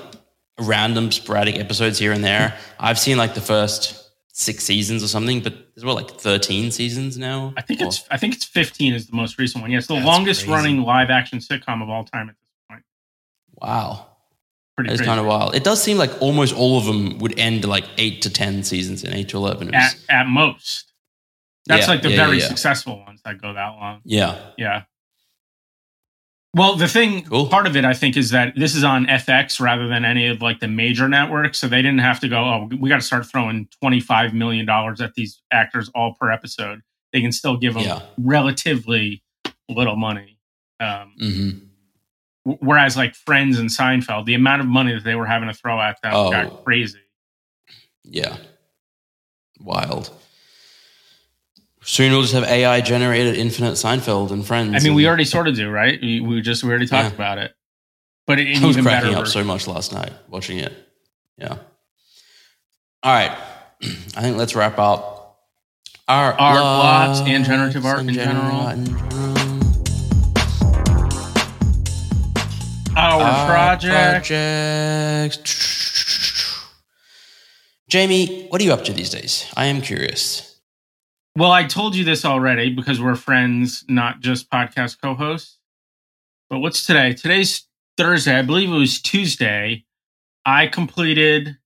random sporadic episodes here and there. I've seen like the first six seasons or something, but there's what like thirteen seasons now. I think Or- it's I think it's 15 is the most recent one. Yeah, it's the That's longest crazy. running live action sitcom of all time at this point. wow. Pretty It's kind of wild. It does seem like almost all of them would end like eight to ten seasons in eight to eleven. Was- at, at most. That's Yeah, like the yeah, very yeah, successful ones that go that long. yeah, Yeah. Well, the thing, Cool. part of it, I think, is that this is on FX rather than any of like the major networks, so they didn't have to go. Oh, we got to start throwing twenty five million dollars at these actors all per episode. They can still give them relatively little money. Um, hmm w- whereas, like Friends and Seinfeld, the amount of money that they were having to throw at them Oh. got crazy. yeah, wild. Soon we'll just have AI generated infinite Seinfeld and Friends. I mean, we already sort of do, right? We, we just we already talked Yeah. about it, but it I was cracking up version. so much last night watching it. Yeah. All right. I think let's wrap up. Art, Art lots and generative art in general. in general. Our Art project. projects. Jamie, what are you up to these days? I am curious. Well, I told you this already because we're friends, not just podcast co hosts. But what's today? Today's Thursday. I believe it was Tuesday. I completed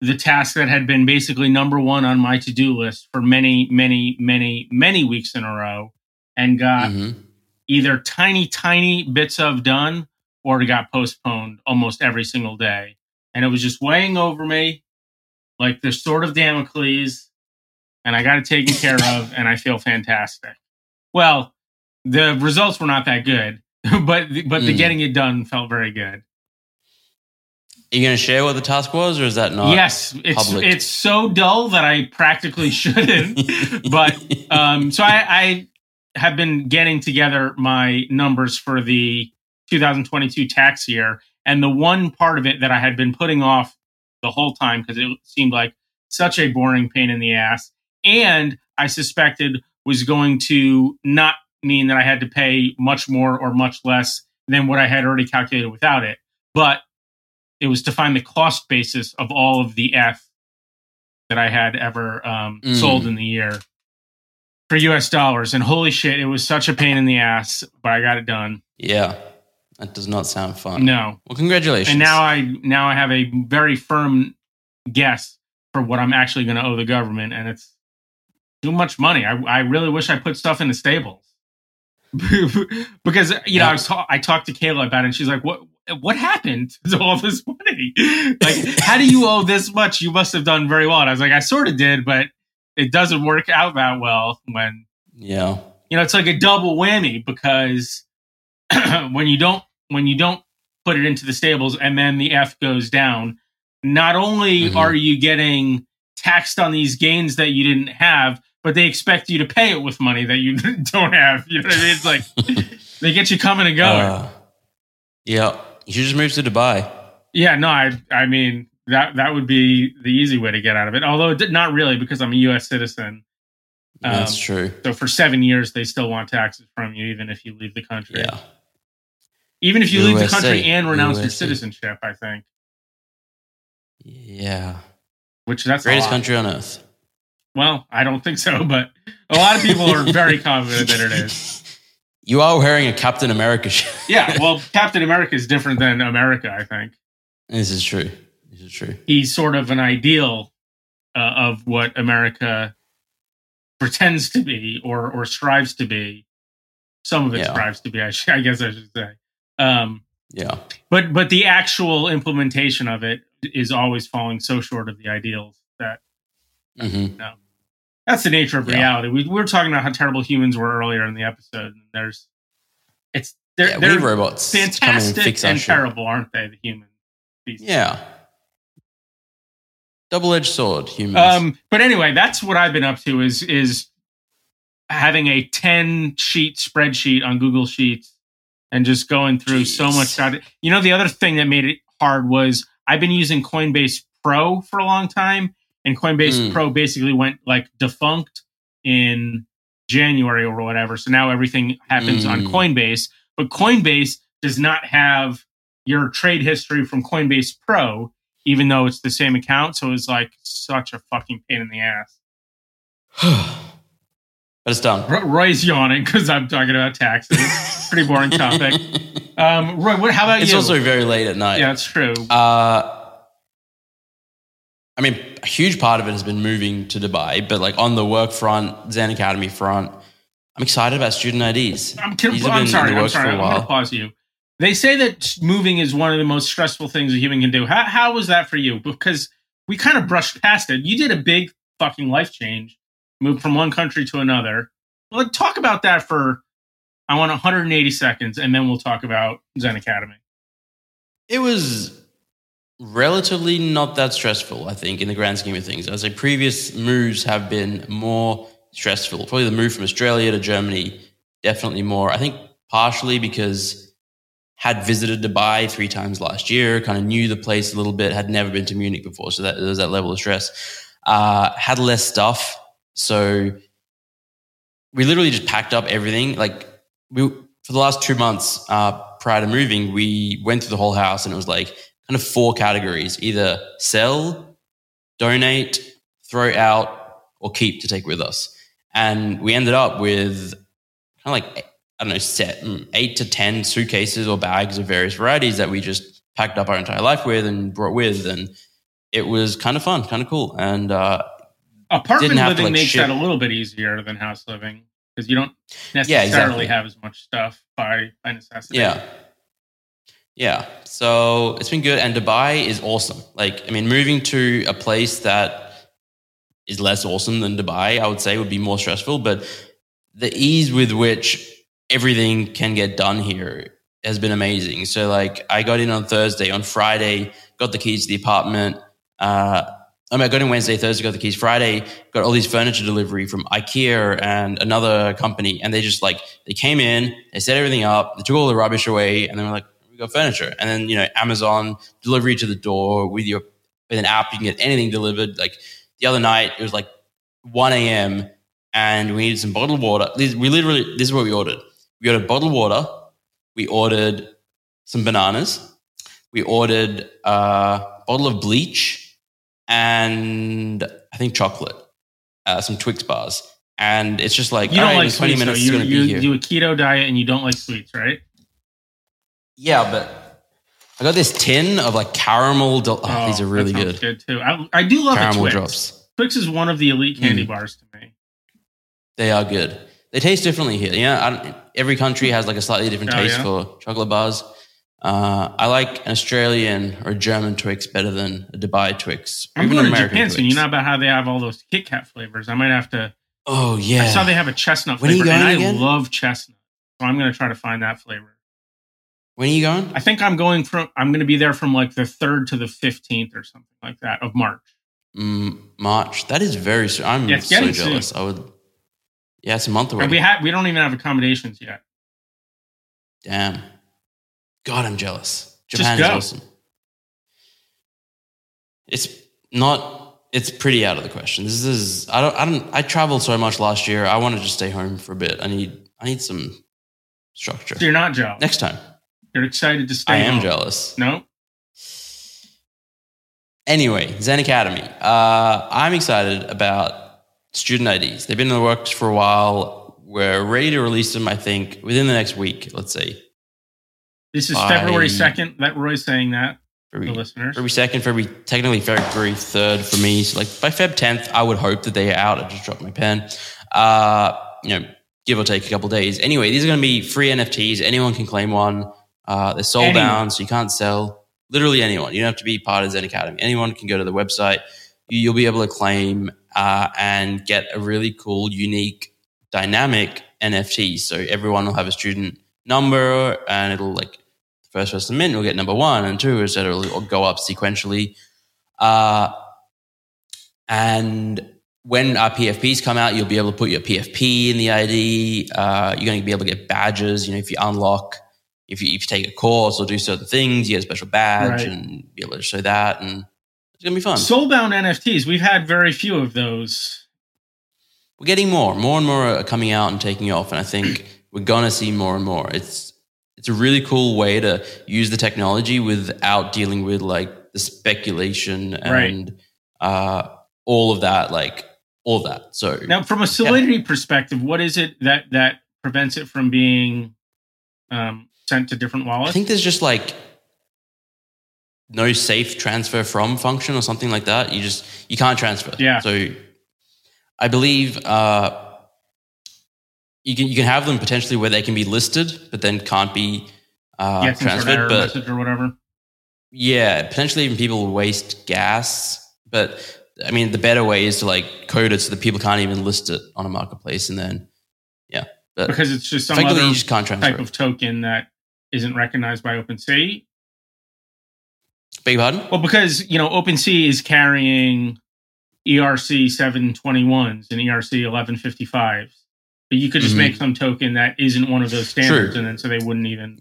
the task that had been basically number one on my to do list for many, many, many, many weeks in a row and got Mhm. either tiny, tiny bits of done or got postponed almost every single day. And it was just weighing over me like the sword of Damocles, and I got it taken care of, and I feel fantastic. Well, the results were not that good, but but the Mm. getting it done felt very good. Are you going to share what the task was, or is that not? yes, it's public. it's so dull that I practically shouldn't. but um, so I, I have been getting together my numbers for the 2022 tax year, and the one part of it that I had been putting off the whole time because it seemed like such a boring pain in the ass, and I suspected was going to not mean that I had to pay much more or much less than what I had already calculated without it, but it was to find the cost basis of all of the F that I had ever um, Mm. sold in the year for US dollars. And holy shit, it was such a pain in the ass, but I got it done. Yeah, that does not sound fun. No. Well, congratulations. And now I now I have a very firm guess for what I'm actually going to owe the government, and it's too much money. I, I really wish I put stuff in the stables because you know. I was ta- I talked to Kayla about it, and she's like, "What what happened to all this money? like, how do you owe this much? You must have done very well." And I was like, "I sort of did, but it doesn't work out that well when yeah, you know it's like a double whammy because when you don't when you don't put it into the stables and then the f goes down not only Mhm. are you getting taxed on these gains that you didn't have but they expect you to pay it with money that you don't have you know what i mean it's like they get you coming and going Uh, yeah, you just move to Dubai. yeah no i i mean that that would be the easy way to get out of it although it did, not really because i'm a us citizen That's Um, true. so for seven years they still want taxes from you even if you leave the country Yeah, Even if you leave the country and renounce your citizenship, I think. yeah. Which that's Greatest country on earth. Well, I don't think so, but a lot of people are very confident that it is. You are wearing a Captain America shirt. Yeah, well, Captain America is different than America. I think this is true. This is true. he's sort of an ideal uh, of what America pretends to be or or strives to be. Some of it Yeah. strives to be. I, sh- I guess I should say. Um, Yeah. but but the actual implementation of it is always falling so short of the ideals that hmm that's the nature of Yeah. reality. We, we were talking about how terrible humans were earlier in the episode. And there's, it's they're, Yeah, they're robots and fantastic and terrible, aren't they? The human species. Yeah. Double edged sword, humans. Um, but anyway, that's what I've been up to is is having a ten sheet spreadsheet on Google Sheets and just going through so much data. You know, the other thing that made it hard was I've been using Coinbase Pro for a long time, and Coinbase Mm. Pro basically went like defunct in January or whatever. So now everything happens on Mm. Coinbase, but Coinbase does not have your trade history from Coinbase Pro, even though it's the same account. So it's like such a fucking pain in the ass. but it's done. Ro- Roy's yawning because I'm talking about taxes. Pretty boring topic. Um, Roy, what, how about it's you? It's also very late at night. yeah, that's true. Uh, I mean, a huge part of it has been moving to Dubai, but like on the work front, Zen Academy front, I'm excited about student IDs. I'm, can, These have I'm sorry. I'm sorry. I'm going to pause you. They say that moving is one of the most stressful things a human can do. How, how was that for you? Because we kind of brushed past it. You did a big fucking life change, moved from one country to another. Well, talk about that for, I want 180 seconds, and then we'll talk about Zen Academy. It was relatively not that stressful, I think, in the grand scheme of things. As I'd say previous moves have been more stressful. Probably the move from Australia to Germany, definitely more. I think partially because had visited Dubai three times last year, kind of knew the place a little bit, had never been to Munich before, so that there was that level of stress. Uh, had less stuff, so we literally just packed up everything. Like we for the last two months uh, prior to moving, we went through the whole house, and it was like kind of four categories: either sell, donate, throw out, or keep to take with us. And we ended up with kind of like I don't know, set mm, eight to ten suitcases or bags of various varieties that we just packed up our entire life with and brought with, and it was kind of fun, kind of cool, and uh, Apartment Didn't have to, living like, makes ship- that a little bit easier than house living. because you don't necessarily have as much stuff by by necessity. Yeah. Yeah. So it's been good. And Dubai is awesome. Like, I mean, moving to a place that is less awesome than Dubai, I would say would be more stressful. But the ease with which everything can get done here has been amazing. So, like, I got in on Thursday. On Friday, got the keys to the apartment. Uh, I, mean, I got in Wednesday, Thursday, got the keys. Friday, got all these furniture delivery from IKEA and another company. And they just like, they came in, they set everything up, they took all the rubbish away, and they were like, we got furniture. And then, you know, Amazon delivery to the door with your, with an app, you can get anything delivered. Like the other night, it was like 1 a.m. and we needed some bottled water. We literally, this is what we ordered. We ordered bottled water. We ordered some bananas. We ordered a bottle of bleach and I think chocolate, uh, some Twix bars. And it's just like, You don't right, like in 20 sweets, minutes, it's You, going to you be here. do a keto diet and you don't like sweets, right? Yeah, but I got this tin of like caramel. Del- oh, these are really that sounds good. too. I, I do love Caramel Twix. drops. Twix is one of the elite candy Mm. bars to me. They are good. They taste differently here. Yeah, I don't, every country has like a slightly different Oh, taste yeah? for chocolate bars. Uh, I like an Australian or a German Twix better than a Dubai Twix. or I'm even going to American Japan soon. Twix. You know about how they have all those Kit Kat flavors. I might have to. oh yeah. I saw they have a chestnut When flavor, and going I love chestnut. So I'm going to try to find that flavor. When are you going? I think I'm going from. I'm going to be there from like the third to the fifteenth or something like that of March. Mm, March. That is very. I'm Yeah, so jealous. I would. Yeah, it's a month away. And we have we don't even have accommodations yet. Damn. God, I'm jealous. Japan is awesome. It's not. It's pretty out of the question. This is. I don't. I don't. I traveled so much last year. I want to just stay home for a bit. I need. I need some structure. So you're not jealous. Next time, You're excited to stay. I am home. jealous. No. Anyway, Zen Academy. Uh, I'm excited about student IDs. They've been in the works for a while. We're ready to release them. I think within the next week. Let's see. This is By- February second. That Roy's saying that for February, listeners. February second, February technically February third for me. So like by Feb tenth, I would hope that they are out. I just dropped my pen. Uh, you know, give or take a couple days. Anyway, these are going to be free NFTs. Anyone can claim one. Uh, they're sold Anyone. bound, so you can't sell. Literally anyone. You don't have to be part of Zen Academy. Anyone can go to the website. You- You'll be able to claim uh, and get a really cool, unique, dynamic NFT. So everyone will have a student number, and it'll like the first person mint will get number one and two, etc. It'll go up sequentially. Uh, and when our PFPs come out, you'll be able to put your PFP in the ID. Uh, you're going to be able to get badges. You know, if you unlock, if you, if you take a course or do certain things, you get a special badge Right. and be able to show that. And it's going to be fun. Soulbound NFTs. We've had very few of those. we're getting more, more and more are coming out and taking off, and I think we're gonna see more and more. It's it's a really cool way to use the technology without dealing with like the speculation and uh, all of that, like all of that. So Now, from a solidity perspective, what is it that that prevents it from being um, sent to different wallets? I think there's just like no safe transfer from function or something like that. You just you can't transfer. Yeah. So I believe uh, you can you can have them potentially where they can be listed, but then can't be uh, Get some sort of transferred. But message or whatever. yeah, potentially even people waste gas. But I mean, the better way is to like code it so that people can't even list it on a marketplace, and then yeah, but Because it's just some other you just can't transfer. type of token that isn't recognized by OpenSea. Beg your pardon? Well, because you know OpenSea is carrying ERC 721s and ERC 1155s, but you could just Mhm. make some token that isn't one of those standards, True. and then so they wouldn't even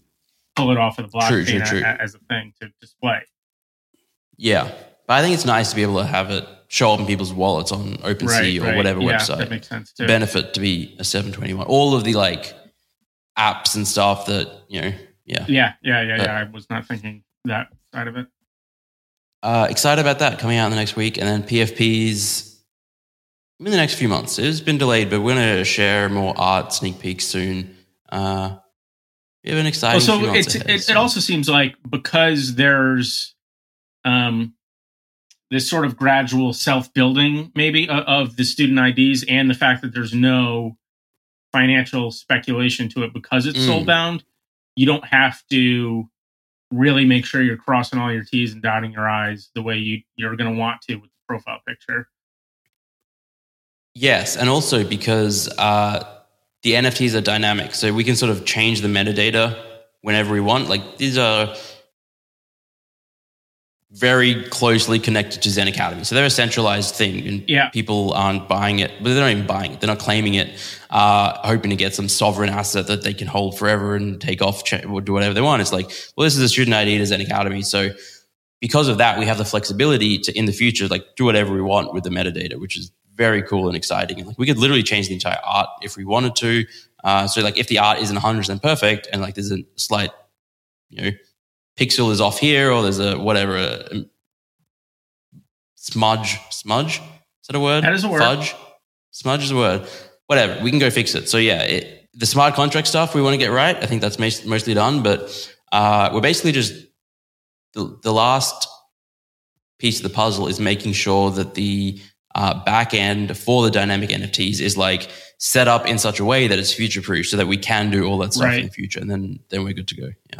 pull it off of the blockchain true, true. as a thing to display. Yeah, but I think it's nice to be able to have it show up in people's wallets on OpenSea or whatever yeah, website. That makes sense the benefit to be a 721. All of the like apps and stuff that, you know, yeah. Yeah, yeah, yeah, But- yeah. I was not thinking that side of it. Uh, excited about that coming out in the next week. And then PFPs in the next few months. It's been delayed, but we're going to share more art sneak peeks soon. Uh, we have an exciting Well, so ahead, it, so- it also seems like because there's um, this sort of gradual self building, maybe o- of the student IDs, and the fact that there's no financial speculation to it because it's Mm. soul bound. You don't have to really make sure you're crossing all your T's and dotting your I's the way you you're going to want to with the profile picture. Yes, and also because uh, the NFTs are dynamic, so we can sort of change the metadata whenever we want. Like these are very closely connected to Zen Academy, so they're a centralized thing, and Yeah. people aren't buying it, but they're not even buying it. They're not claiming it, uh, hoping to get some sovereign asset that they can hold forever and take off or do whatever they want. It's like, well, this is a student ID to Zen Academy, so because of that, we have the flexibility to in the future like do whatever we want with the metadata, which is very cool and exciting. And like we could literally change the entire art if we wanted to. Uh, so like if the art isn't 100 percent perfect and like there's a slight, you know, pixel is off here or there's a whatever a, smudge smudge is that a word? That is a word. Fudge smudge is a word. Whatever we can go fix it. So yeah, it, the smart contract stuff we want to get right. I think that's mostly done, but uh, we're basically just the, the last piece of the puzzle is making sure that the uh, back end for the dynamic NFTs is like set up in such a way that it's future proof so that we can do all that stuff Right. in the future and then then we're good to go. Yeah.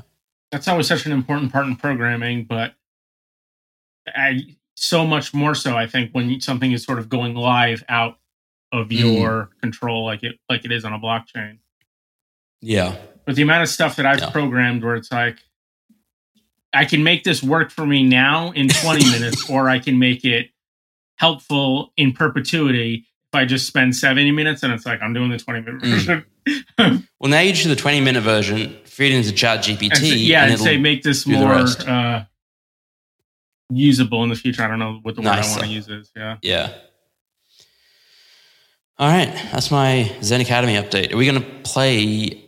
That's always such an important part in programming, but I, so much more so, I think, when something is sort of going live out of Mm. your control, like it like it is on a blockchain. Yeah. But the amount of stuff that I've Yeah. programmed where it's like, I can make this work for me now in 20 minutes, or I can make it helpful in perpetuity if I just spend 70 minutes and it's like, I'm doing the 20 minute Mm. Well, now you just do the 20 minute version, feed it into Chat GPT. and say, yeah, and, it'll- say, make this more uh, usable in the future. I don't know what the word I want to use is. Yeah. yeah. All right. That's my Zen Academy update. Are we going to play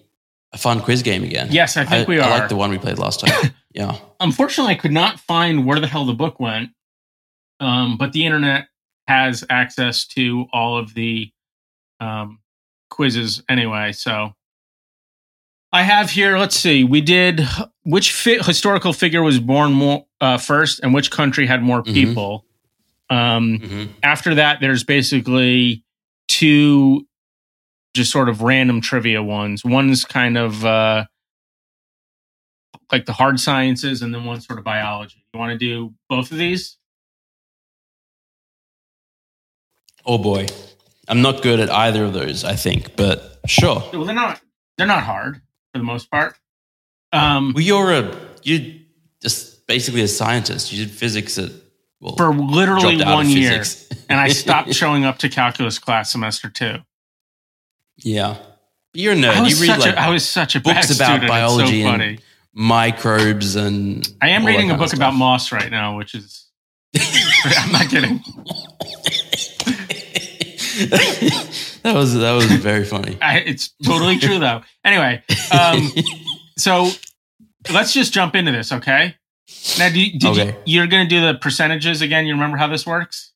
a fun quiz game again? Yes, I think we are. I are. like the one we played last time. yeah. Unfortunately, I could not find where the hell the book went, um, but the internet has access to all of the um, quizzes anyway. So I have here. Let's see. We did which fi- historical figure was born more uh, first, and which country had more Mhm. people. Um, hmm after that, there's basically two just sort of random trivia ones. One's kind of uh, like the hard sciences, and then one sort of biology. You want to do both of these? Oh boy. I'm not good at either of those, I think, but sure. Well, they're not. They're not hard for the most part. Um, Well, you're a you just basically a scientist. You did physics at well, for literally dropped out of one year, and I stopped showing up to calculus class semester two. yeah, you're a nerd. I was, You read such like a, I was such a books about student. biology so and microbes and. I am reading a book about moss right now, which is. I'm not kidding. that was that was very funny. I, it's totally true though. Anyway, um, so let's just jump into this, okay? Now, do, did Okay. you, you're going to do the percentages again? You remember how this works?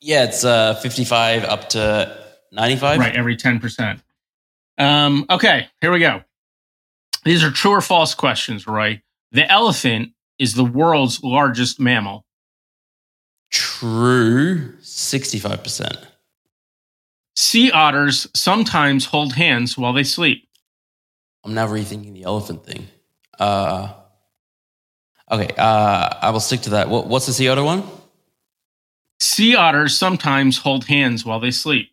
yeah, it's uh, 55 up to 95. Right, every ten percent. Um, okay, here we go. These are true or false questions, Roy. The elephant is the world's largest mammal. True, 65%. Sea otters sometimes hold hands while they sleep. I'm now rethinking the elephant thing. Uh, okay, uh, I will stick to that. What, what's the sea otter one? Sea otters sometimes hold hands while they sleep.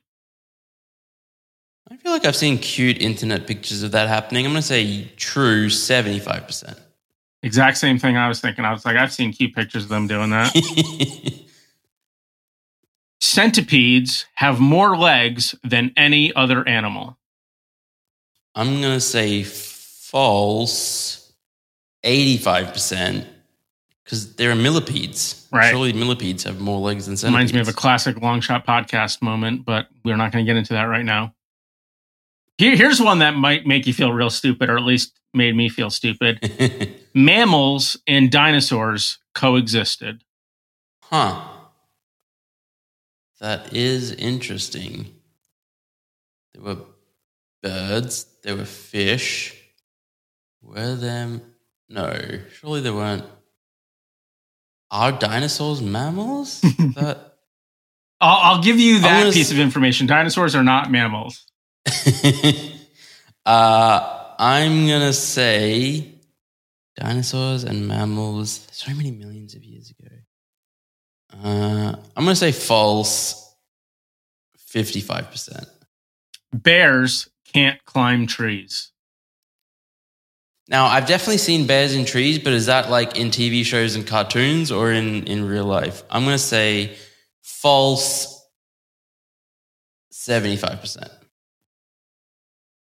I feel like I've seen cute internet pictures of that happening. I'm going to say true, 75%. Exact same thing I was thinking. I was like, I've seen cute pictures of them doing that. Centipedes have more legs than any other animal. I'm going to say false, 85%, because they're millipedes. Right. Surely millipedes have more legs than centipedes. Reminds me of a classic long shot podcast moment, but we're not going to get into that right now. Here, here's one that might make you feel real stupid, or at least made me feel stupid. Mammals and dinosaurs coexisted. huh. That is interesting. There were birds, there were fish. Were there? No, surely there weren't. Are dinosaurs mammals? that I'll, I'll give you that piece s- of information. Dinosaurs are not mammals. uh, I'm gonna say dinosaurs and mammals. So many millions of years ago. Uh, I'm gonna say false. Fifty-five percent. Bears can't climb trees. Now, I've definitely seen bears in trees, but is that like in TV shows and cartoons or in, in real life? I'm going to say false 75%.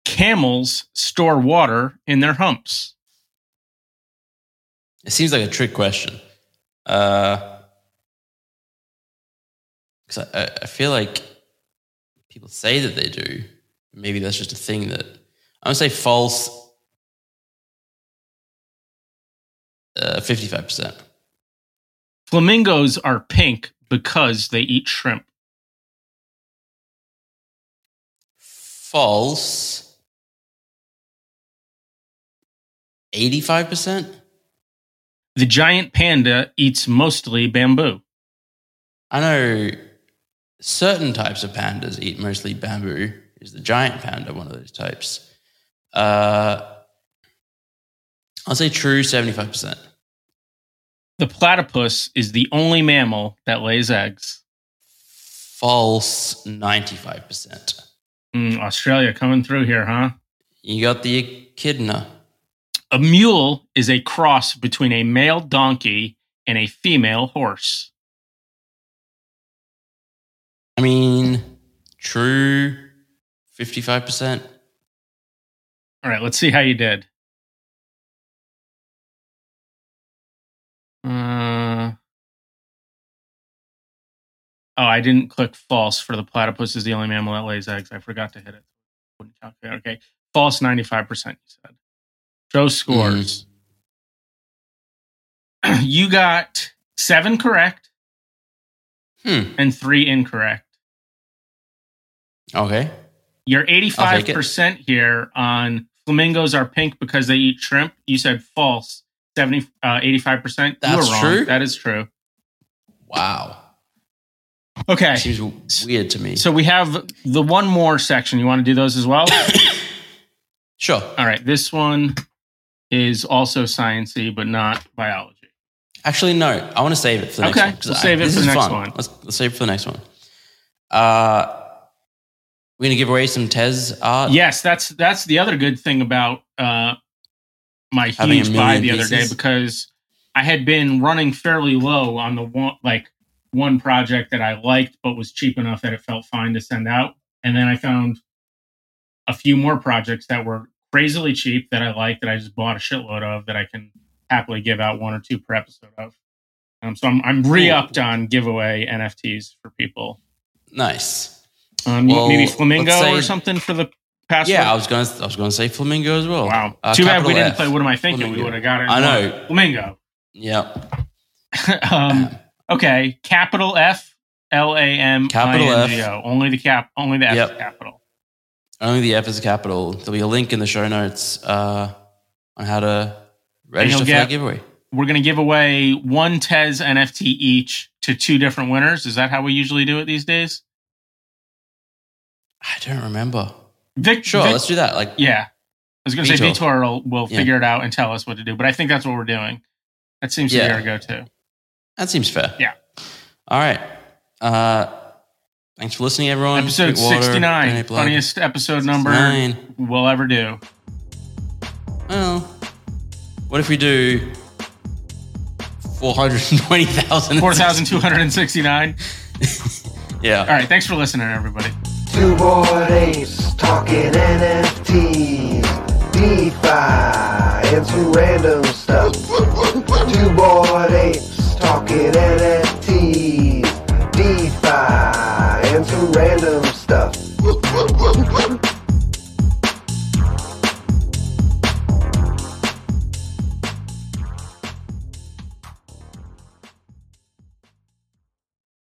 Camels store water in their humps. It seems like a trick question. Uh, 'cause I, I feel like people say that they do. Maybe that's just a thing that I'm going to say false uh, 55%. Flamingos are pink because they eat shrimp. False 85%. The giant panda eats mostly bamboo. I know certain types of pandas eat mostly bamboo. Is the giant panda one of those types? Uh, I'll say true 75%. The platypus is the only mammal that lays eggs. False 95%. Mm, Australia coming through here, huh? You got the echidna. A mule is a cross between a male donkey and a female horse. I mean, true 55%. All right, let's see how you did. Uh, oh, I didn't click false for the platypus is the only mammal that lays eggs. I forgot to hit it. Wouldn't calculate. Okay, false 95%, you said. Joe scores. you got seven correct Hmm. and three incorrect. Okay. You're I'll take it. 85% here on flamingos are pink because they eat shrimp. You said false. 70 uh, 85%. you That's were wrong. true? That is true. Wow. Okay. Seems weird to me. So we have the one more section. You want to do those as well? Sure. All right. This one is also sciencey, but not biology. Actually, no. I want to save it for the Okay, next one. 'cause we'll save it for the next fun. one. Let's, let's save it for the next one. Uh, we're going to give away some Tez art. Yes, that's that's the other good thing about uh, my Having huge buy the other day because I had been running fairly low on the one like one project that I liked but was cheap enough that it felt fine to send out, and then I found a few more projects that were crazily cheap that I liked that I just bought a shitload of that I can happily give out one or two per episode of. Um, so I'm I'm re-upped on giveaway NFTs for people. Nice. Um, Well, maybe flamingo say- or something for the password. Yeah, I was going to I was going to say flamingo as well. Wow. Uh, Too bad we capital didn't play What Am I Thinking? We would have got it. I know. Flamingo. Yep. um, okay. Capital F L A M Capital F. N G O. Only the cap. Only the F Yep. is capital. Only the F is capital. There'll be a link in the show notes uh, on how to register for get- that giveaway. We're going to give away one Tez NFT each to two different winners. Is that how we usually do it these days? I don't remember. Vic, Sure, Vic- let's do that. Like, yeah. I was going to say Vitor. Will, will Yeah. figure it out and tell us what to do, but I think that's what we're doing. That seems to be our go-to. that seems fair. Yeah. All right. Uh, thanks for listening, everyone. Episode Drink 69, donate funniest episode number 69. we'll ever do. Well, what if we do 420,000? 4,269. Yeah. All right. Thanks for listening, everybody. Two bored apes talking NFTs, DeFi, and some random stuff. Two bored apes talking NFTs, DeFi, and some random stuff.